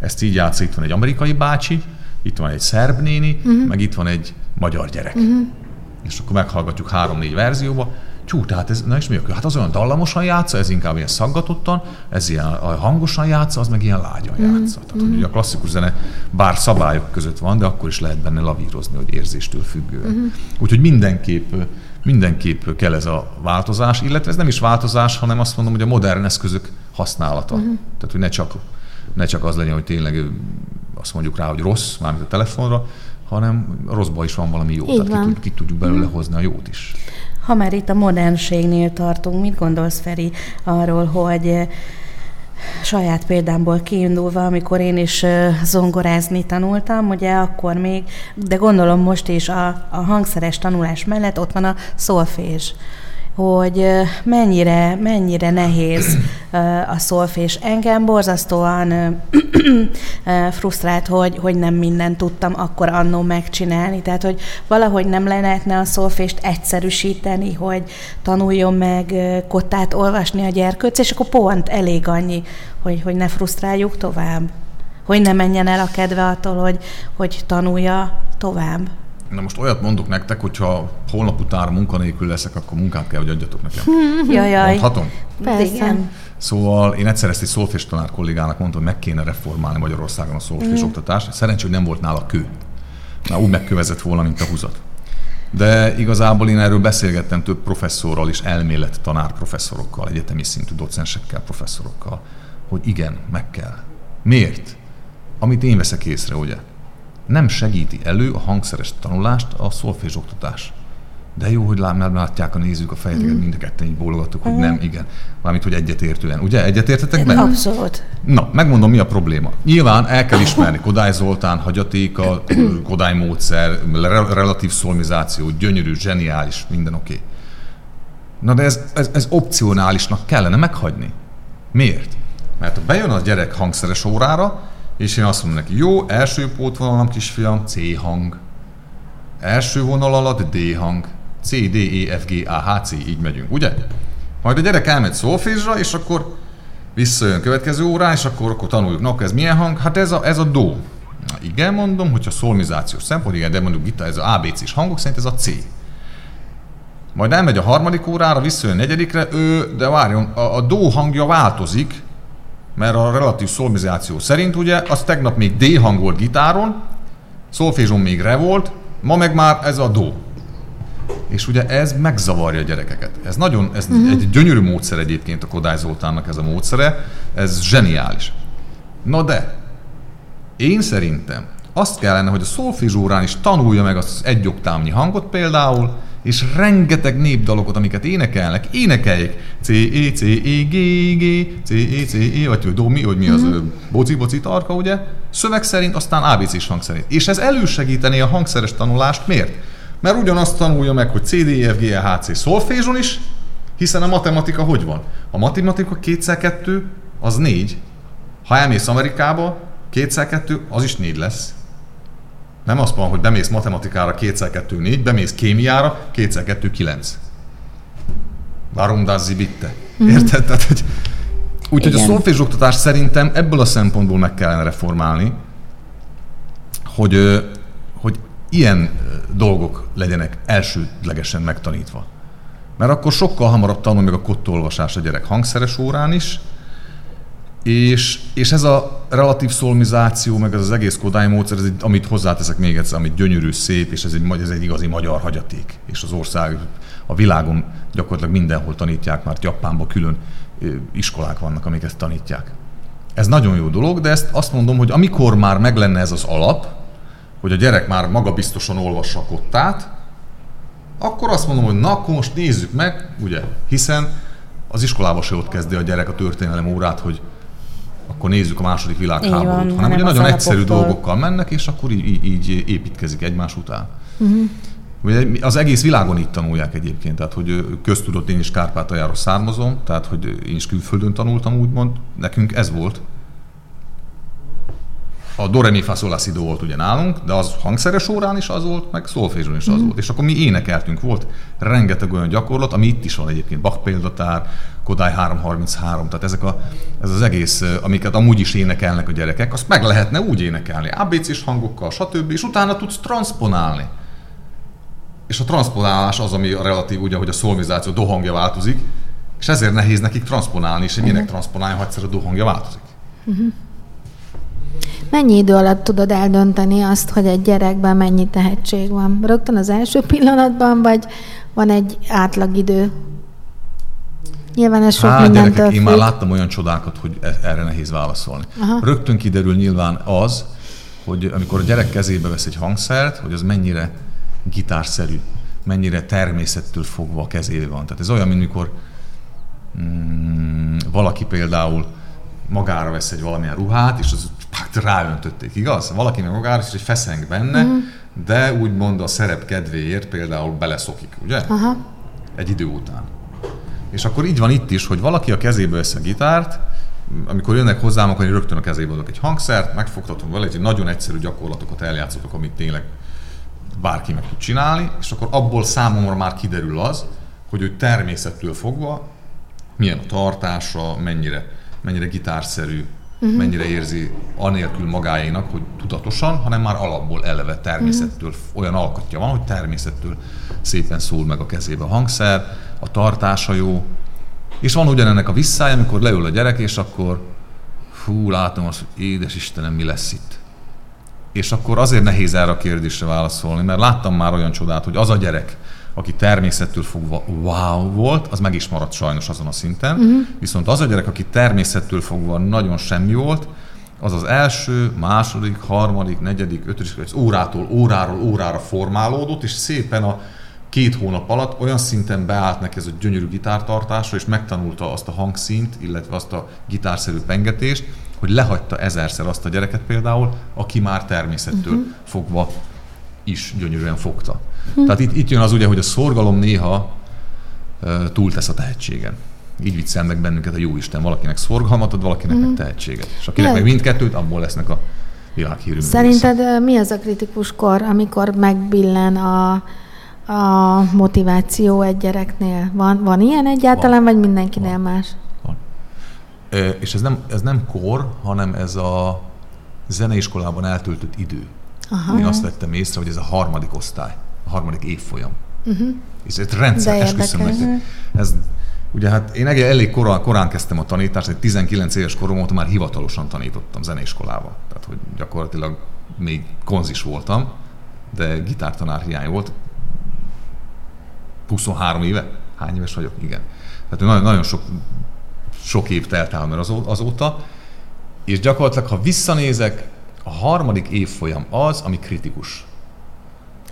ezt így játsz, itt van egy amerikai bácsi, itt van egy szerb néni, uh-huh. meg itt van egy magyar gyerek. Uh-huh. És akkor meghallgatjuk három-négy verzióba, Csú, tehát ez, na és mi a Hát az olyan dallamosan játsza, ez inkább ilyen szaggatottan, ez ilyen hangosan játsza, az meg ilyen lágyan mm. játsza. Tehát, hogy a klasszikus zene bár szabályok között van, de akkor is lehet benne lavírozni, hogy érzéstől függően. Mm. Úgyhogy mindenképp mindenképp kell ez a változás, illetve ez nem is változás, hanem azt mondom, hogy a modern eszközök használata. Uh-huh. Tehát, hogy ne csak, ne csak az legyen, hogy tényleg azt mondjuk rá, hogy rossz, mármint a telefonra, hanem rosszban is van valami jó. Így tehát van. Ki, ki tudjuk belőle uh-huh. hozni a jót is. Ha már itt a modernségnél tartunk, mit gondolsz, Feri, arról, hogy saját példámból kiindulva, amikor én is zongorázni tanultam, ugye akkor még, de gondolom most is a, a hangszeres tanulás mellett ott van a szolfés hogy mennyire, mennyire nehéz a szolfés. Engem borzasztóan frusztrált, hogy, hogy nem mindent tudtam akkor annó megcsinálni. Tehát, hogy valahogy nem lehetne a szolfést egyszerűsíteni, hogy tanuljon meg kottát olvasni a gyerkőc, és akkor pont elég annyi, hogy, hogy ne frusztráljuk tovább. Hogy ne menjen el a kedve attól, hogy, hogy tanulja tovább. Na most olyat mondok nektek, hogyha holnap után munkanélkül leszek, akkor munkát kell, hogy adjatok nekem. Jajaj. Mondhatom? Persze. Igen. Szóval én egyszer ezt egy szolfés tanár kollégának mondtam, hogy meg kéne reformálni Magyarországon a szolfés mm. oktatást. Szerencsé, hogy nem volt nála kő. Na, úgy megkövezett volna, mint a húzat. De igazából én erről beszélgettem több professzorral is, elmélet tanár professzorokkal, egyetemi szintű docensekkel, professzorokkal, hogy igen, meg kell. Miért? Amit én veszek észre, ugye? Nem segíti elő a hangszeres tanulást a szolfés oktatás. De jó, hogy nem látják a nézők a fejeteket, mm. mind a ketten így bólogattuk, hogy mm. nem, igen. Mármint, hogy egyetértően. Ugye, egyetértetek meg? Abszolút. Na, megmondom, mi a probléma. Nyilván el kell ismerni Kodály Zoltán, hagyatéka, Kodály módszer, relatív szolmizáció, gyönyörű, zseniális, minden oké. Okay. Na de ez, ez, ez opcionálisnak kellene meghagyni. Miért? Mert ha bejön a gyerek hangszeres órára, és én azt mondom neki, jó, első pótvonalam kisfiam, C hang. Első vonal alatt D hang. C, D, E, F, G, A, H, C, így megyünk, ugye? Majd a gyerek elmegy szolfésra, és akkor visszajön következő órán, és akkor, akkor tanuljuk. Na, ez milyen hang? Hát ez a, ez a do. Na, igen, mondom, hogyha szolmizációs szempont, igen, de mondjuk itt ez az ABC-s hangok szerint ez a C. Majd elmegy a harmadik órára, visszajön a negyedikre, ő, de várjon, a, a do hangja változik, mert a relatív szolmizáció szerint ugye, az tegnap még D hang volt gitáron, szolfézson még re volt, ma meg már ez a do. És ugye ez megzavarja a gyerekeket. Ez nagyon, ez uh-huh. egy gyönyörű módszer egyébként a Kodály Zoltánnak ez a módszere, ez zseniális. Na de, én szerintem azt kellene, hogy a szolfizsórán is tanulja meg az egy oktávnyi hangot például, és rengeteg népdalokat, amiket énekelnek, énekeljék. C, E, C, E, G, G, C, E, C, E, vagy do, mi, hogy mi az, mm-hmm. boci, boci, tarka, ugye? Szöveg szerint, aztán ABC-s hang szerint. És ez elősegítené a hangszeres tanulást. Miért? Mert ugyanazt tanulja meg, hogy C, D, E, F, G, E, H, C szolfézson is, hiszen a matematika hogy van? A matematika kétszer kettő, az négy. Ha elmész Amerikába, kétszer kettő, az is négy lesz. Nem azt mondom, hogy bemész matematikára 2 2 4, bemész kémiára 2 2 9. Warum das Sie bitte? Mm. Érted? Tehát, hogy, úgyhogy a szolfés oktatás szerintem ebből a szempontból meg kellene reformálni, hogy, hogy ilyen dolgok legyenek elsődlegesen megtanítva. Mert akkor sokkal hamarabb tanul meg a kottolvasás a gyerek hangszeres órán is, és, és ez a relatív szolmizáció, meg ez az egész Kodály módszer, ez egy, amit hozzáteszek még egyszer, amit gyönyörű, szép, és ez egy, ez egy igazi magyar hagyaték. És az ország, a világon gyakorlatilag mindenhol tanítják, már Japánban külön iskolák vannak, amik ezt tanítják. Ez nagyon jó dolog, de ezt azt mondom, hogy amikor már meg lenne ez az alap, hogy a gyerek már magabiztosan olvassa a kottát, akkor azt mondom, hogy na, akkor most nézzük meg, ugye, hiszen az iskolában se ott kezdi a gyerek a történelem órát, hogy akkor nézzük a második világháborút, van, hanem ugye nagyon egyszerű dolgokkal mennek, és akkor így, így építkezik egymás után. Uh-huh. Ugye az egész világon itt tanulják egyébként, tehát hogy köztudott én is Kárpátaljáról származom, tehát hogy én is külföldön tanultam úgymond, nekünk ez volt. a do re mi fa sol la si do volt ugye nálunk, de az hangszeres órán is az volt, meg szolfézson is az mm. volt. És akkor mi énekeltünk, volt rengeteg olyan gyakorlat, ami itt is van egyébként, Bach példatár, Kodály 333, tehát ezek a, ez az egész, amiket amúgy is énekelnek a gyerekek, azt meg lehetne úgy énekelni, ABC-s hangokkal, stb. És utána tudsz transponálni. És a transponálás az, ami a relatív, ugye, hogy a szolmizáció dohangja változik, és ezért nehéz nekik transponálni, és hogy minek mhm. transponálni, ha egyszer a dohangja változik. Uh-huh. Mennyi idő alatt tudod eldönteni azt, hogy egy gyerekben mennyi tehetség van? Rögtön az első pillanatban, vagy van egy átlagidő? Nyilván ez sok hát, gyerekek, Én már láttam olyan csodákat, hogy e- erre nehéz válaszolni. Aha. Rögtön kiderül nyilván az, hogy amikor a gyerek kezébe vesz egy hangszert, hogy az mennyire gitárszerű, mennyire természettől fogva a kezébe van. Tehát ez olyan, mint mikor mm, valaki például magára vesz egy valamilyen ruhát, és az hát ráöntötték, igaz? Valaki meg magára is egy feszeng benne, uh-huh. de úgymond a szerep kedvéért például beleszokik, ugye? Aha. Egy idő után. És akkor így van itt is, hogy valaki a kezébe vesz a gitárt, amikor jönnek hozzám, akkor én rögtön a kezébe adok egy hangszert, megfogtatom vele, egy nagyon egyszerű gyakorlatokat eljátszotok, amit tényleg bárki meg tud csinálni, és akkor abból számomra már kiderül az, hogy ő természettől fogva milyen a tartása, mennyire, mennyire gitárszerű, uh-huh. mennyire érzi anélkül magáénak, hogy tudatosan, hanem már alapból eleve természettől uh-huh. olyan alkotja van, hogy természettől szépen szól meg a kezébe a hangszer, a tartása jó, és van ugyanennek a visszája, amikor leül a gyerek, és akkor hú, látom azt, hogy édes Istenem, mi lesz itt. És akkor azért nehéz erre a kérdésre válaszolni, mert láttam már olyan csodát, hogy az a gyerek, aki természettől fogva wow volt, az meg is maradt sajnos azon a szinten. Uh-huh. Viszont az a gyerek, aki természettől fogva nagyon semmi volt, az az első, második, harmadik, negyedik, ötödik, az órától óráról órára formálódott, és szépen a két hónap alatt olyan szinten beállt neki ez a gyönyörű gitártartásra, és megtanulta azt a hangszint, illetve azt a gitárszerű pengetést, hogy lehagyta ezerszer azt a gyereket például, aki már természettől uh-huh. fogva is gyönyörűen fogta. Hm. Tehát itt, itt jön az ugye, hogy a szorgalom néha uh, túltesz a tehetségen. Így viccel meg bennünket a Jóisten. Valakinek szorgalmat ad, valakinek hm. meg tehetséget. És akinek meg mindkettőt, abból lesznek a világhírű Szerinted művészek. mi az a kritikus kor, amikor megbillen a, a motiváció egy gyereknél? Van, van ilyen egyáltalán, van. vagy mindenkinél van. más? Van. E, és ez nem, ez nem kor, hanem ez a zeneiskolában eltöltött idő. Aha. Én azt vettem észre, hogy ez a harmadik osztály, a harmadik évfolyam. Uh-huh. És ez rendszer, esküszöm nektek. Ez, ugye hát én elég korán, korán kezdtem a tanítást, egy 19 éves korom óta már hivatalosan tanítottam zeneiskolába. Tehát, hogy gyakorlatilag még konzis voltam, de gitártanár hiány volt. 23 éve? Hány éves vagyok? Igen. Tehát nagyon, nagyon sok, sok év telt el mert azóta, és gyakorlatilag, ha visszanézek, a harmadik évfolyam az, ami kritikus.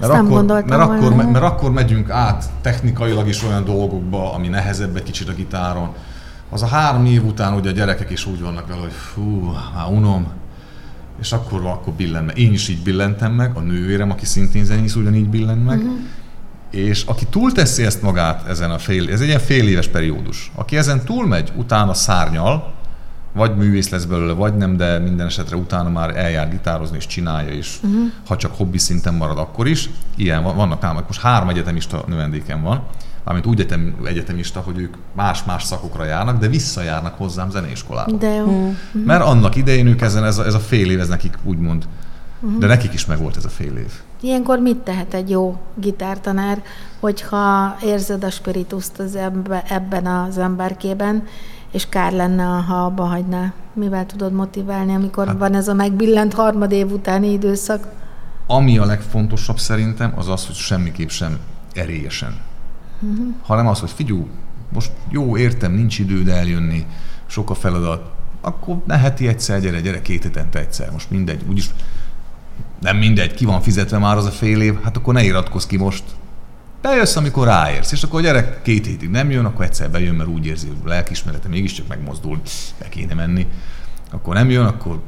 Mert akkor, mert, akkor, mert, akkor megyünk át technikailag is olyan dolgokba, ami nehezebb egy kicsit a gitáron. Az a három év után ugye a gyerekek is úgy vannak vele, hogy fú, már unom, és akkor, akkor billen meg. Én is így billentem meg, a nővérem, aki szintén zenész, ugyanígy billent meg. Uh-huh. És aki túlteszi ezt magát ezen a fél, ez egy ilyen fél éves periódus. Aki ezen túlmegy, utána szárnyal, vagy művész lesz belőle, vagy nem, de minden esetre utána már eljár gitározni és csinálja is, uh-huh. ha csak hobbi szinten marad akkor is. Ilyen vannak nálam, most három egyetemista növendékem van, mármint úgy egyetem, egyetemista, hogy ők más-más szakokra járnak, de visszajárnak hozzám zeneiskolába. De jó. Uh-huh. Mert annak idején ők ezen, ez a, ez a fél év, ez nekik úgymond, uh-huh. de nekik is meg volt ez a fél év. Ilyenkor mit tehet egy jó gitártanár, hogyha érzed a spirituszt az ebbe, ebben az emberkében, és kár lenne, ha abba hagyná. Mivel tudod motiválni, amikor hát, van ez a megbillent harmad év utáni időszak? Ami a legfontosabb szerintem, az az, hogy semmiképp sem erélyesen. Uh-huh. Hanem az, hogy figyú, most jó, értem, nincs időd eljönni, sok a feladat, akkor ne heti egyszer, gyere, gyere, két hetente egyszer, most mindegy, úgyis nem mindegy, ki van fizetve már az a fél év, hát akkor ne iratkozz ki most, Bejössz, amikor ráérsz, és akkor a gyerek két hétig nem jön, akkor egyszer bejön, mert úgy érzi, hogy a lelkismerete mégiscsak megmozdul, be kéne menni. Akkor nem jön, akkor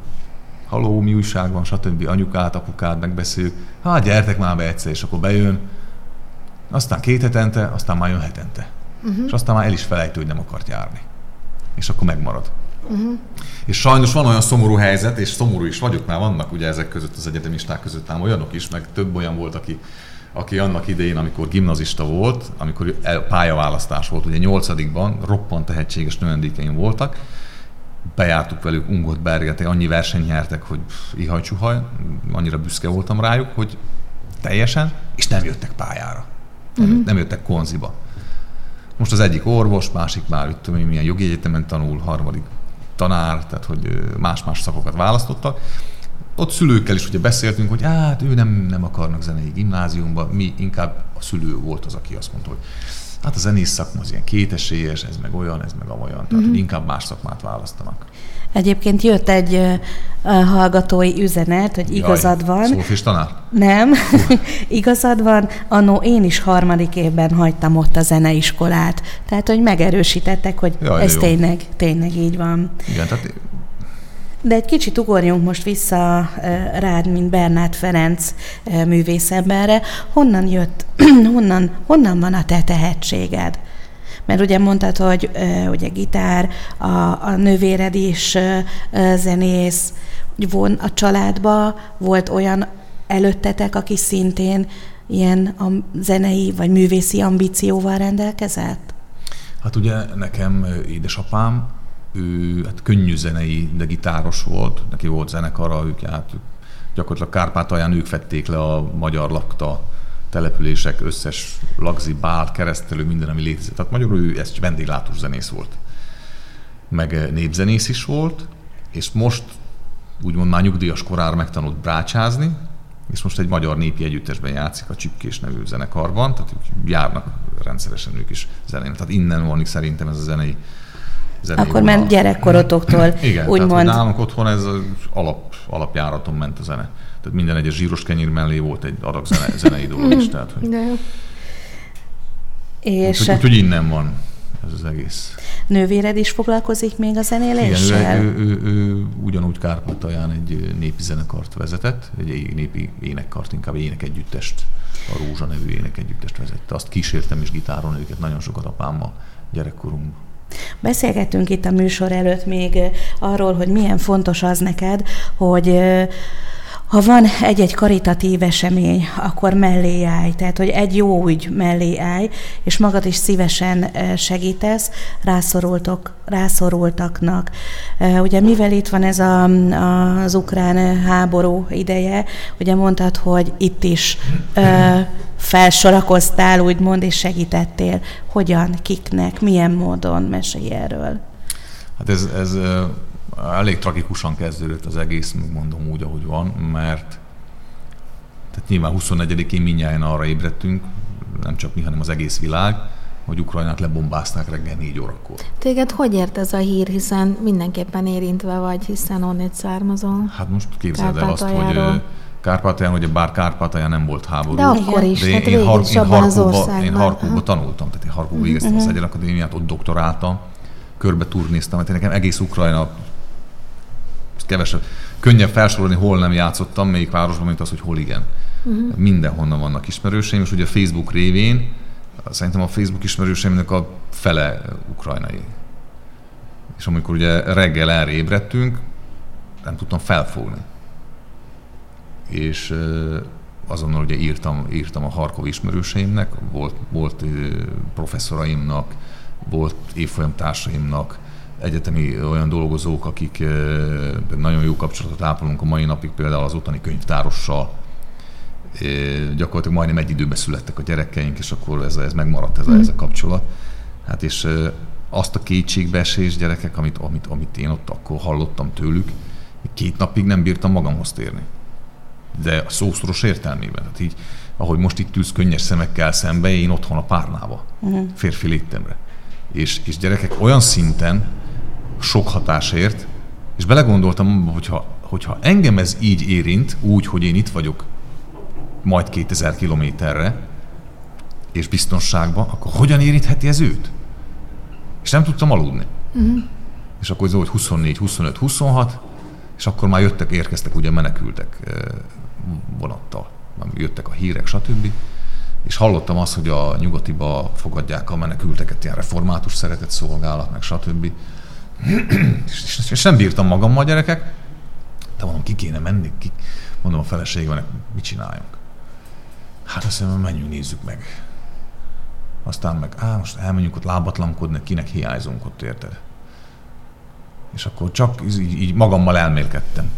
haló, mi újság van, stb. anyukát, apukát megbeszéljük. Hát gyertek már be egyszer, és akkor bejön. Aztán két hetente, aztán már jön hetente. Uh-huh. És aztán már el is felejtő, hogy nem akart járni. És akkor megmarad. Uh-huh. És sajnos van olyan szomorú helyzet, és szomorú is vagyok, mert vannak ugye ezek között az egyetemisták között ám olyanok is, meg több olyan volt, aki, aki annak idején, amikor gimnazista volt, amikor pályaválasztás volt, ugye nyolcadikban roppant tehetséges növendékeim voltak, bejártuk velük Ungot Berget, annyi versenyt nyertek, hogy ihaj annyira büszke voltam rájuk, hogy teljesen, és nem jöttek pályára. Nem, uh-huh. nem jöttek konziba. Most az egyik orvos, másik már, tudom milyen jogi egyetemen tanul, harmadik tanár, tehát hogy más-más szakokat választottak. Ott szülőkkel is ugye beszéltünk, hogy hát ő nem, nem akarnak zenei gimnáziumba, mi inkább a szülő volt az, aki azt mondta, hogy hát a zenész szakma az ilyen kétesélyes, ez meg olyan, ez meg amolyan, tehát hogy inkább más szakmát választanak. Egyébként jött egy hallgatói üzenet, hogy igazad van. Szófis tanár? Nem, igazad van. Annó én is harmadik évben hagytam ott a zeneiskolát. Tehát, hogy megerősítettek, hogy Jaj, ez tényleg, tényleg így van. Igen, tehát de egy kicsit ugorjunk most vissza rád, mint Bernát Ferenc művészemberre. Honnan jött, honnan, honnan van a te tehetséged? Mert ugye mondtad, hogy ugye gitár, a, a nővéred is zenész, von a családba volt olyan előttetek, aki szintén ilyen a zenei vagy művészi ambícióval rendelkezett? Hát ugye nekem édesapám, ő hát könnyű zenei, de gitáros volt, neki volt zenekara, ők hát gyakorlatilag Kárpátalján ők fették le a magyar lakta települések összes lagzi, bál, keresztelő, minden, ami létezik. Tehát magyarul ő ezt vendéglátós zenész volt. Meg eh, népzenész is volt, és most úgymond már nyugdíjas korára megtanult brácsázni, és most egy magyar népi együttesben játszik a Csipkés nevű zenekarban, tehát ők járnak rendszeresen ők is zenén. Tehát innen van szerintem ez a zenei zenei Akkor ment gyerekkorotoktól, Igen, úgymond. tehát nálunk otthon ez az alap, alapjáraton ment a zene. Tehát minden egyes zsíros kenyér mellé volt egy adag zene, zenei dolog is. Tehát, hogy... De És úgyhogy, úgyhogy innen van ez az egész. Nővéred is foglalkozik még a zenéléssel? Igen, ő, ő, ő, ő ugyanúgy Kárpátalján egy népi zenekart vezetett, egy népi énekkart, inkább énekegyüttest, a Rózsa nevű énekegyüttest vezette. Azt kísértem is gitáron őket nagyon sokat apámmal gyerekkorunkban. Beszélgettünk itt a műsor előtt még arról, hogy milyen fontos az neked, hogy ha van egy-egy karitatív esemény, akkor mellé állj, tehát hogy egy jó ügy mellé állj, és magad is szívesen segítesz rászorultok, rászorultaknak. Ugye mivel itt van ez a, az ukrán háború ideje, ugye mondtad, hogy itt is felsorakoztál, úgymond, és segítettél. Hogyan, kiknek, milyen módon? Mesélj erről. Hát ez, ez elég tragikusan kezdődött az egész, mondom úgy, ahogy van, mert tehát nyilván 24-én minnyáján arra ébredtünk, nem csak mi, hanem az egész világ, hogy Ukrajnát lebombázták reggel 4 órakor. Téged hogy ért ez a hír, hiszen mindenképpen érintve vagy, hiszen onnét származol? Hát most képzeld el azt, hogy Kárpátalján, ugye bár Kárpátalján nem volt háború. De akkor is, de én, én, Har- én, Harkóba, én Harkóba tanultam, tehát én Harkóba végeztem uh-huh. az Egyenakadémiát, ott doktoráltam, körbe turnéztam, mert nekem egész Ukrajna kevesebb, könnyebb felsorolni, hol nem játszottam, melyik városban, mint az, hogy hol igen. Uh-huh. Mindenhonnan vannak ismerőseim, és ugye Facebook révén, szerintem a Facebook ismerőseimnek a fele ukrajnai. És amikor ugye reggel erre ébredtünk, nem tudtam felfogni. És azonnal ugye írtam, írtam a Harkov ismerőseimnek, volt, volt professzoraimnak, volt évfolyamtársaimnak, egyetemi olyan dolgozók, akik nagyon jó kapcsolatot ápolunk a mai napig, például az ottani könyvtárossal, gyakorlatilag majdnem egy időben születtek a gyerekeink, és akkor ez, ez megmaradt ez a, ez a kapcsolat. Hát és azt a kétségbeesés gyerekek, amit, amit, amit én ott akkor hallottam tőlük, két napig nem bírtam magamhoz térni. De a szószoros értelmében. Tehát így, ahogy most itt ülsz könnyes szemekkel szembe, én otthon a párnába, uh-huh. férfi létemre. És, és gyerekek olyan szinten, sok hatásért, és belegondoltam, hogyha, hogyha engem ez így érint, úgy, hogy én itt vagyok majd 2000 kilométerre, és biztonságban, akkor hogyan érintheti ez őt? És nem tudtam aludni. Uh-huh. És akkor ez volt 24, 25, 26, és akkor már jöttek, érkeztek ugye menekültek vonattal. Jöttek a hírek, stb. És hallottam azt, hogy a nyugatiba fogadják a menekülteket, ilyen református szeretett szolgálat, meg stb és, és nem bírtam magammal, gyerekek. De mondom, ki kéne menni, ki, mondom a feleségem, mit csináljunk. Hát azt mondom, menjünk, nézzük meg. Aztán meg, á, most elmenjünk ott lábatlankodni, kinek hiányzunk ott, érted? És akkor csak így, így magammal elmélkedtem.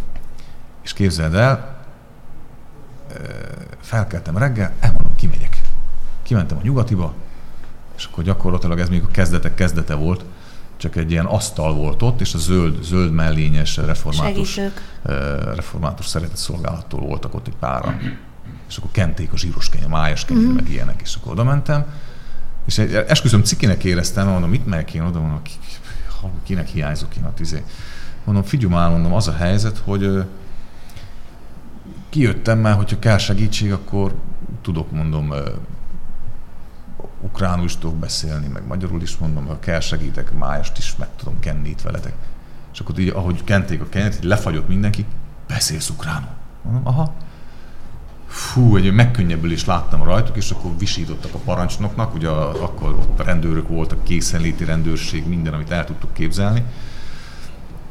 És képzeld el, felkeltem reggel, elmondom, kimegyek. Kimentem a nyugatiba, és akkor gyakorlatilag ez még a kezdetek kezdete volt, csak egy ilyen asztal volt ott, és a zöld, zöld mellényes református, református szeretett szolgálattól voltak ott egy páran. És akkor kenték a zsíros kenyér, májas kenyér, mm. meg ilyenek, és akkor oda mentem, és esküszöm cikinek éreztem, mondom, mit megyek én oda, mondom, kinek hiányzok én a tizé. Mondom, figyelj már, mondom, az a helyzet, hogy kijöttem már, hogyha kell segítség, akkor tudok, mondom, ukránul is tudok beszélni, meg magyarul is mondom, ha kell segítek, májast is meg tudom kenni itt veletek. És akkor így, ahogy kenték a kenyeret, így lefagyott mindenki, beszélsz ukránul. Mondom, aha. Fú, egy megkönnyebbülést láttam rajtuk, és akkor visítottak a parancsnoknak, ugye akkor ott a rendőrök voltak, készenléti rendőrség, minden, amit el tudtuk képzelni.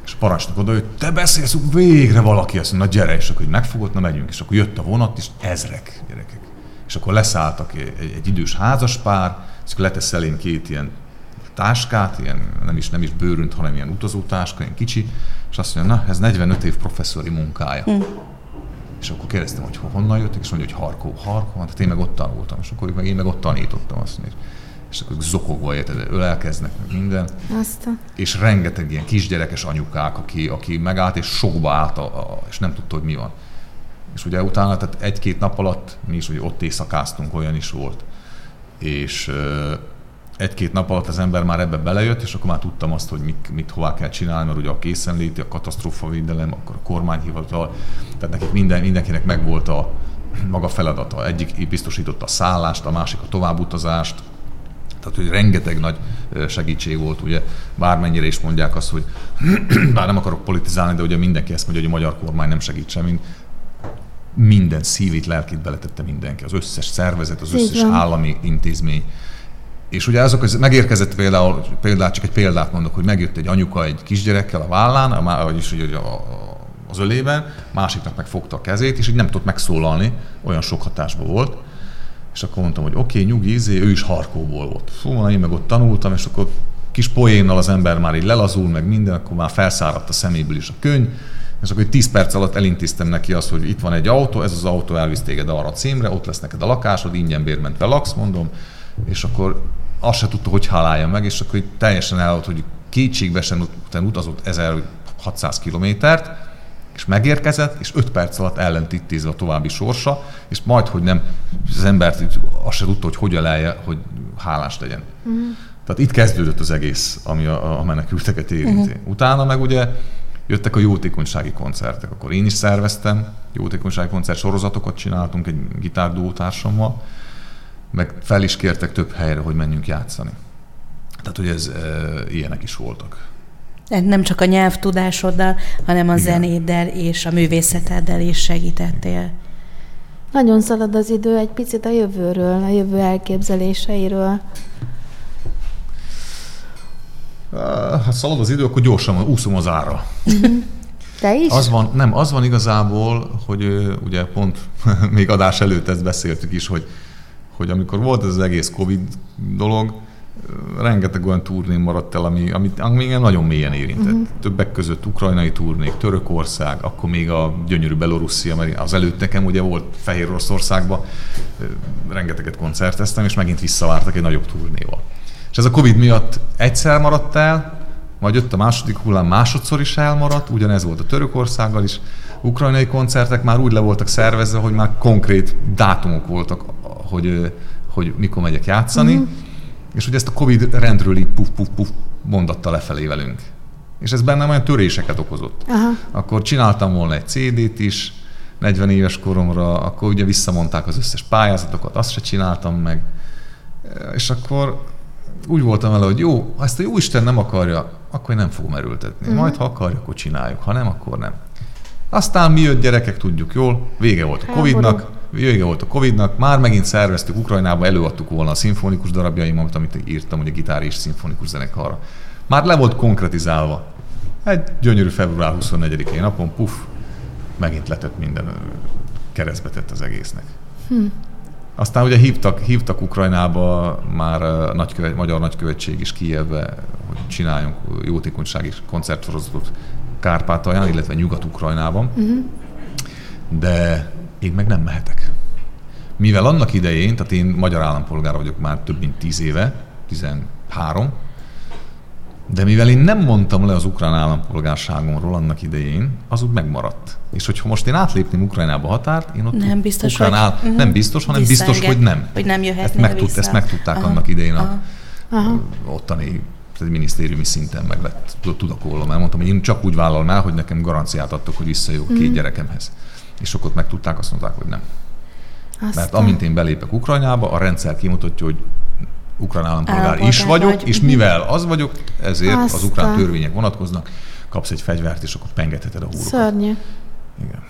És a parancsnok oda, hogy te beszélsz, végre valaki azt mondja, na gyere, és akkor megfogott, na megyünk. És akkor jött a vonat, és ezrek gyerekek és akkor leszálltak egy, egy idős házaspár, és akkor letesz elém két ilyen táskát, ilyen nem is, nem is bőrönt, hanem ilyen utazótáska, ilyen kicsi, és azt mondja, na, ez 45 év professzori munkája. Hm. És akkor kérdeztem, hogy honnan jöttek, és mondja, hogy Harkó, Harkó, tehát én meg ott tanultam, és akkor meg én meg ott tanítottam azt mondja. És akkor zokogva érted, ölelkeznek, meg minden. Azt És rengeteg ilyen kisgyerekes anyukák, aki, aki megállt, és sokba állt, a, a, és nem tudta, hogy mi van. És ugye utána, tehát egy-két nap alatt mi is ugye ott éjszakáztunk, olyan is volt. És egy-két nap alatt az ember már ebbe belejött, és akkor már tudtam azt, hogy mit, mit hová kell csinálni, mert ugye a készenléti, a katasztrófavédelem, akkor a kormányhivatal, tehát nekik minden, mindenkinek megvolt a maga feladata. Egyik biztosította a szállást, a másik a továbbutazást, tehát, hogy rengeteg nagy segítség volt, ugye bármennyire is mondják azt, hogy bár nem akarok politizálni, de ugye mindenki ezt mondja, hogy a magyar kormány nem segít semmit minden szívét, lelkét beletette mindenki, az összes szervezet, az összes Igen. állami intézmény. És ugye azok, az megérkezett például, például, csak egy példát mondok, hogy megjött egy anyuka egy kisgyerekkel a vállán, vagyis ugye a, az ölében, másiknak meg fogta a kezét, és így nem tudott megszólalni, olyan sok hatásban volt. És akkor mondtam, hogy oké, okay, nyugi, izé, ő is Harkóból volt. Fú, én meg ott tanultam, és akkor kis poénnal az ember már így lelazul, meg minden, akkor már felszáradt a szeméből is a könyv, és akkor 10 perc alatt elintéztem neki azt, hogy itt van egy autó, ez az autó elvisz téged arra a címre, ott lesz neked a lakásod, ingyen bérmentve laksz, mondom, és akkor azt se tudta, hogy halálja meg, és akkor teljesen elállt, hogy kétségvesen utazott 1600 kilométert, és megérkezett, és 5 perc alatt ellentítézve a további sorsa, és majd, hogy nem, az embert azt se tudta, hogy hogyan lelje, hogy hálás legyen. Uh-huh. Tehát itt kezdődött az egész, ami a, a menekülteket érinti. Uh-huh. Utána meg ugye jöttek a jótékonysági koncertek, akkor én is szerveztem jótékonysági koncert sorozatokat csináltunk egy gitárdúótársammal, meg fel is kértek több helyre, hogy menjünk játszani. Tehát, hogy ez e, ilyenek is voltak. Nem csak a nyelvtudásoddal, hanem a Igen. zenéddel és a művészeteddel is segítettél. Nagyon szalad az idő egy picit a jövőről, a jövő elképzeléseiről. Ha szalad az idő, akkor gyorsan úszom az ára. Te is? Az van, nem, az van igazából, hogy ugye pont még adás előtt ezt beszéltük is, hogy, hogy amikor volt ez az egész Covid dolog, rengeteg olyan turné maradt el, ami, amit, ami nagyon mélyen érintett. Uh-huh. Többek között ukrajnai turnék, Törökország, akkor még a gyönyörű Belorusszia, mert az előtt nekem ugye volt Fehér Oroszországban, rengeteget koncerteztem, és megint visszavártak egy nagyobb turnéval. És ez a Covid miatt egyszer maradt el, majd jött a második hullám, másodszor is elmaradt, ugyanez volt a Törökországgal is. Ukrajnai koncertek már úgy le voltak szervezve, hogy már konkrét dátumok voltak, hogy, hogy mikor megyek játszani, mm-hmm. és ugye ezt a Covid rendről így puf, puf, puf mondatta lefelé velünk. És ez bennem olyan töréseket okozott. Aha. Akkor csináltam volna egy CD-t is, 40 éves koromra, akkor ugye visszamondták az összes pályázatokat, azt se csináltam meg. És akkor úgy voltam vele, hogy jó, ha ezt a jó Isten nem akarja, akkor én nem fogom erőltetni. Uh-huh. Majd, ha akarja, akkor csináljuk, ha nem, akkor nem. Aztán mi jött gyerekek, tudjuk jól, vége volt a Covid-nak, vége volt a Covid-nak, már megint szerveztük Ukrajnába, előadtuk volna a szimfonikus darabjaimat, amit írtam, ugye gitár és szimfonikus zenekarra. Már le volt konkretizálva. Egy gyönyörű február 24-én napon, puff, megint letett minden, keresztbe tett az egésznek. Hm. Aztán ugye hívtak, hívtak Ukrajnába már a nagykövet, magyar nagykövetség is Kijevbe, hogy csináljunk jótékonysági koncertsorozatot Kárpátalján, illetve Nyugat-Ukrajnában. Uh-huh. De én meg nem mehetek. Mivel annak idején, tehát én magyar állampolgár vagyok már több mint 10 éve, 13, de mivel én nem mondtam le az ukrán állampolgárságomról annak idején, az úgy megmaradt. És hogyha most én átlépném Ukrajnába határt, én ott nem biztos, ukrán áll, hogy, nem biztos, hanem biztos, hogy nem. Hogy nem ezt, megtud, ezt megtudták aha, annak idején a aha. ottani tehát minisztériumi szinten meg lett tudakolva, mert mondtam, hogy én csak úgy vállalom el, hogy nekem garanciát adtok, hogy visszajövök mm. két gyerekemhez. És akkor megtudták, azt mondták, hogy nem. Aztán. Mert amint én belépek Ukrajnába, a rendszer kimutatja, hogy ukrán állampolgár is vagyok, vagy. és mivel az vagyok, ezért Aztán. az ukrán törvények vonatkoznak, kapsz egy fegyvert, és akkor pengetheted a húrokat. Szörnyű. Igen.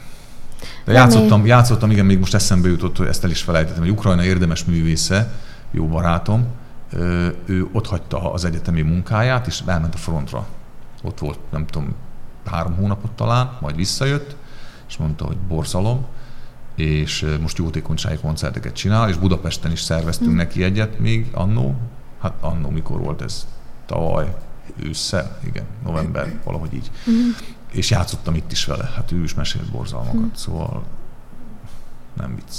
De játszottam, játszottam, igen, még most eszembe jutott, hogy ezt el is felejtettem, hogy Ukrajna érdemes művésze, jó barátom, ő ott hagyta az egyetemi munkáját, és elment a frontra. Ott volt, nem tudom, három hónapot talán, majd visszajött, és mondta, hogy borzalom, és most jótékonysági koncerteket csinál, és Budapesten is szerveztünk mm. neki egyet még annó, hát annó mikor volt ez? Tavaly ősszel, igen, november, valahogy így. Mm. És játszottam itt is vele, hát ő is mesélt borzalmakat, mm. szóval nem vicc.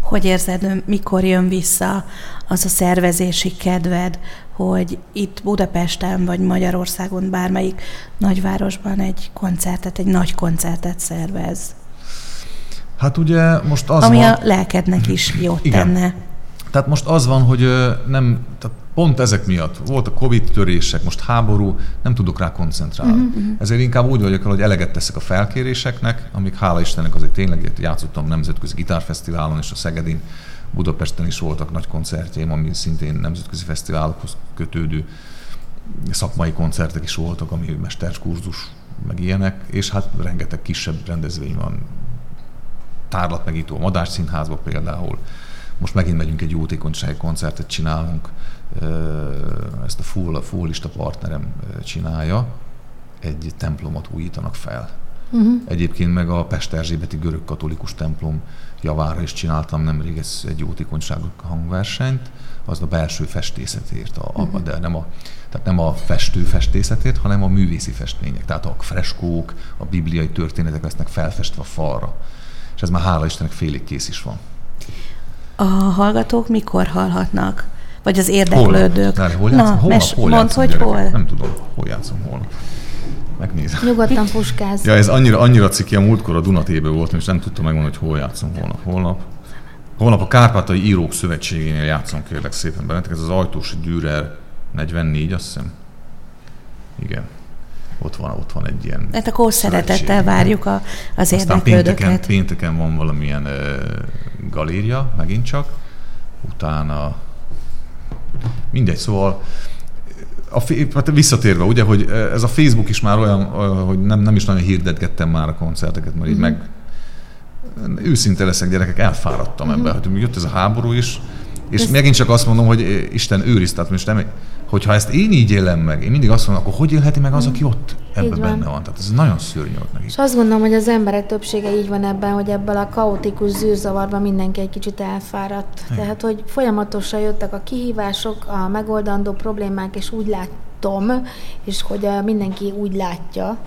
Hogy érzed, mikor jön vissza az a szervezési kedved, hogy itt Budapesten vagy Magyarországon bármelyik nagyvárosban egy koncertet, egy nagy koncertet szervez? Hát ugye most az Ami van... a lelkednek is jót Igen. tenne. Tehát most az van, hogy nem, tehát pont ezek miatt volt a Covid törések, most háború, nem tudok rá koncentrálni. Uh-huh. Ezért inkább úgy vagyok el, hogy eleget teszek a felkéréseknek, amik hála Istennek azért tényleg játszottam nemzetközi gitárfesztiválon és a Szegedin, Budapesten is voltak nagy koncertjeim, ami szintén nemzetközi fesztiválokhoz kötődő szakmai koncertek is voltak, ami mesterkurzus, meg ilyenek, és hát rengeteg kisebb rendezvény van, tárlatmegító a Madás Színházba például. Most megint megyünk egy jótékonysági koncertet csinálunk, ezt a full, a fullista partnerem csinálja, egy templomot újítanak fel. Uh-huh. Egyébként meg a Pesterzsébeti görög katolikus templom javára is csináltam nemrég egy jótékonyság hangversenyt, az a belső festészetért, a, uh-huh. de nem a, tehát nem a festő festészetért, hanem a művészi festmények. Tehát a freskók, a bibliai történetek lesznek felfestve a falra és ez már hála Istennek félig kész is van. A hallgatók mikor hallhatnak? Vagy az érdeklődők? Hol, hol játszom? Na, holnap, mes, hol mondd, hogy hol? Nem tudom, hol játszom holnap. Megnézem. Nyugodtan puskáz. Ja, ez annyira, annyira ciki, a múltkor a Dunatébe voltam, és nem tudtam megmondani, hogy hol játszom holnap. Holnap, holnap a Kárpátai Írók Szövetségénél játszom, kérlek szépen benneteket. Ez az Ajtósi Dürer 44, azt hiszem. Igen ott van, ott van egy ilyen... Hát akkor szeretettel várjuk a, az Aztán pénteken, pénteken van valamilyen uh, galéria, megint csak, utána mindegy, szóval a, hát visszatérve, ugye, hogy ez a Facebook is már olyan, hogy nem, nem is nagyon hirdetgettem már a koncerteket, mert mm-hmm. így mhm. meg őszinte leszek, gyerekek, elfáradtam mm-hmm. ebbe, hogy jött ez a háború is, és ez... megint csak azt mondom, hogy Isten őriz, tehát most nem, hogyha ezt én így élem meg, én mindig azt mondom, akkor hogy élheti meg az, aki ott ebben benne van. Tehát ez nagyon szörnyű ott neki. És azt gondolom, hogy az emberek többsége így van ebben, hogy ebből a kaotikus zűrzavarban mindenki egy kicsit elfáradt. Igen. Tehát, hogy folyamatosan jöttek a kihívások, a megoldandó problémák, és úgy látom, és hogy mindenki úgy látja,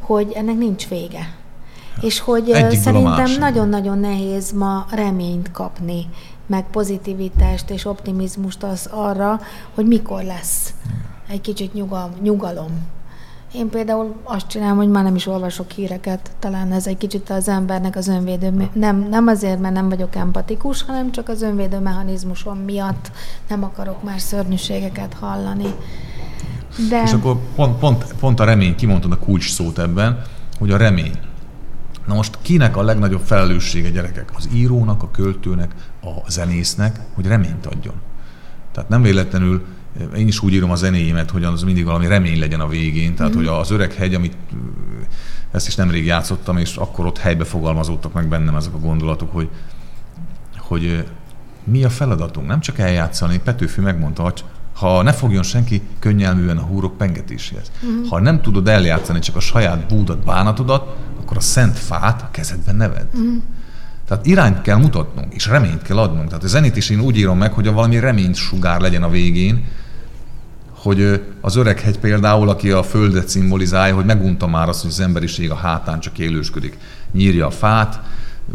hogy ennek nincs vége. És hogy Egyik szerintem nagyon-nagyon nehéz ma reményt kapni meg pozitivitást és optimizmust az arra, hogy mikor lesz egy kicsit nyugal, nyugalom. Én például azt csinálom, hogy már nem is olvasok híreket. Talán ez egy kicsit az embernek az önvédő, nem, nem azért, mert nem vagyok empatikus, hanem csak az önvédő mechanizmusom miatt nem akarok már szörnyűségeket hallani. De... És akkor pont, pont, pont a remény, kimondtad a kulcs szót ebben, hogy a remény. Na most kinek a legnagyobb felelőssége gyerekek? Az írónak, a költőnek, a zenésznek, hogy reményt adjon. Tehát nem véletlenül én is úgy írom a zenéimet, hogy az mindig valami remény legyen a végén. Tehát, mm-hmm. hogy az öreg hegy, amit ezt is nemrég játszottam, és akkor ott helybe fogalmazódtak meg bennem ezek a gondolatok, hogy, hogy mi a feladatunk? Nem csak eljátszani, Petőfi megmondta, hogy ha ne fogjon senki könnyelműen a húrok pengetéséhez. Uh-huh. Ha nem tudod eljátszani csak a saját búdat, bánatodat, akkor a szent fát a kezedben neved. Uh-huh. Tehát irányt kell mutatnunk, és reményt kell adnunk. Tehát a zenét is én úgy írom meg, hogy a valami reményt sugár legyen a végén, hogy az öreg hegy például, aki a földet szimbolizálja, hogy megunta már azt, hogy az emberiség a hátán csak élősködik. Nyírja a fát,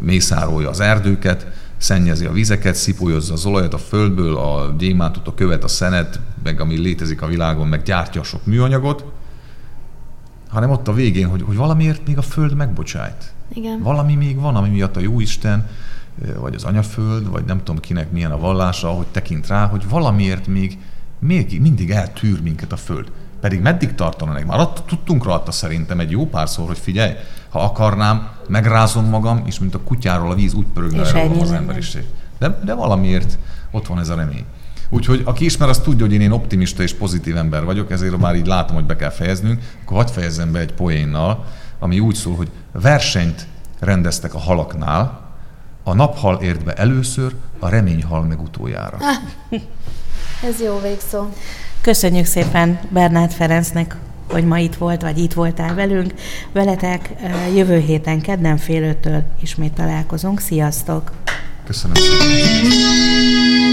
mészárolja az erdőket, szennyezi a vizeket, szipolyozza az olajat a földből, a gyémántot, a követ, a szenet, meg ami létezik a világon, meg gyártja sok műanyagot, hanem ott a végén, hogy, hogy valamiért még a föld megbocsájt. Igen. Valami még van, ami miatt a Jóisten, vagy az anyaföld, vagy nem tudom kinek milyen a vallása, hogy tekint rá, hogy valamiért még, még mindig eltűr minket a föld. Pedig meddig tartana meg? Már ott tudtunk rajta szerintem egy jó párszor, hogy figyelj, ha akarnám, megrázom magam, és mint a kutyáról a víz úgy pörögne az emberiség. De, de valamiért ott van ez a remény. Úgyhogy aki ismer, az tudja, hogy én, én optimista és pozitív ember vagyok, ezért már így látom, hogy be kell fejeznünk, akkor hadd fejezzem be egy poénnal, ami úgy szól, hogy versenyt rendeztek a halaknál, a naphal ért be először, a remény hal meg utoljára. Ez jó végszó. Köszönjük szépen Bernát Ferencnek, hogy ma itt volt, vagy itt voltál velünk. Veletek jövő héten kedden fél öttől ismét találkozunk. Sziasztok! Köszönöm szépen!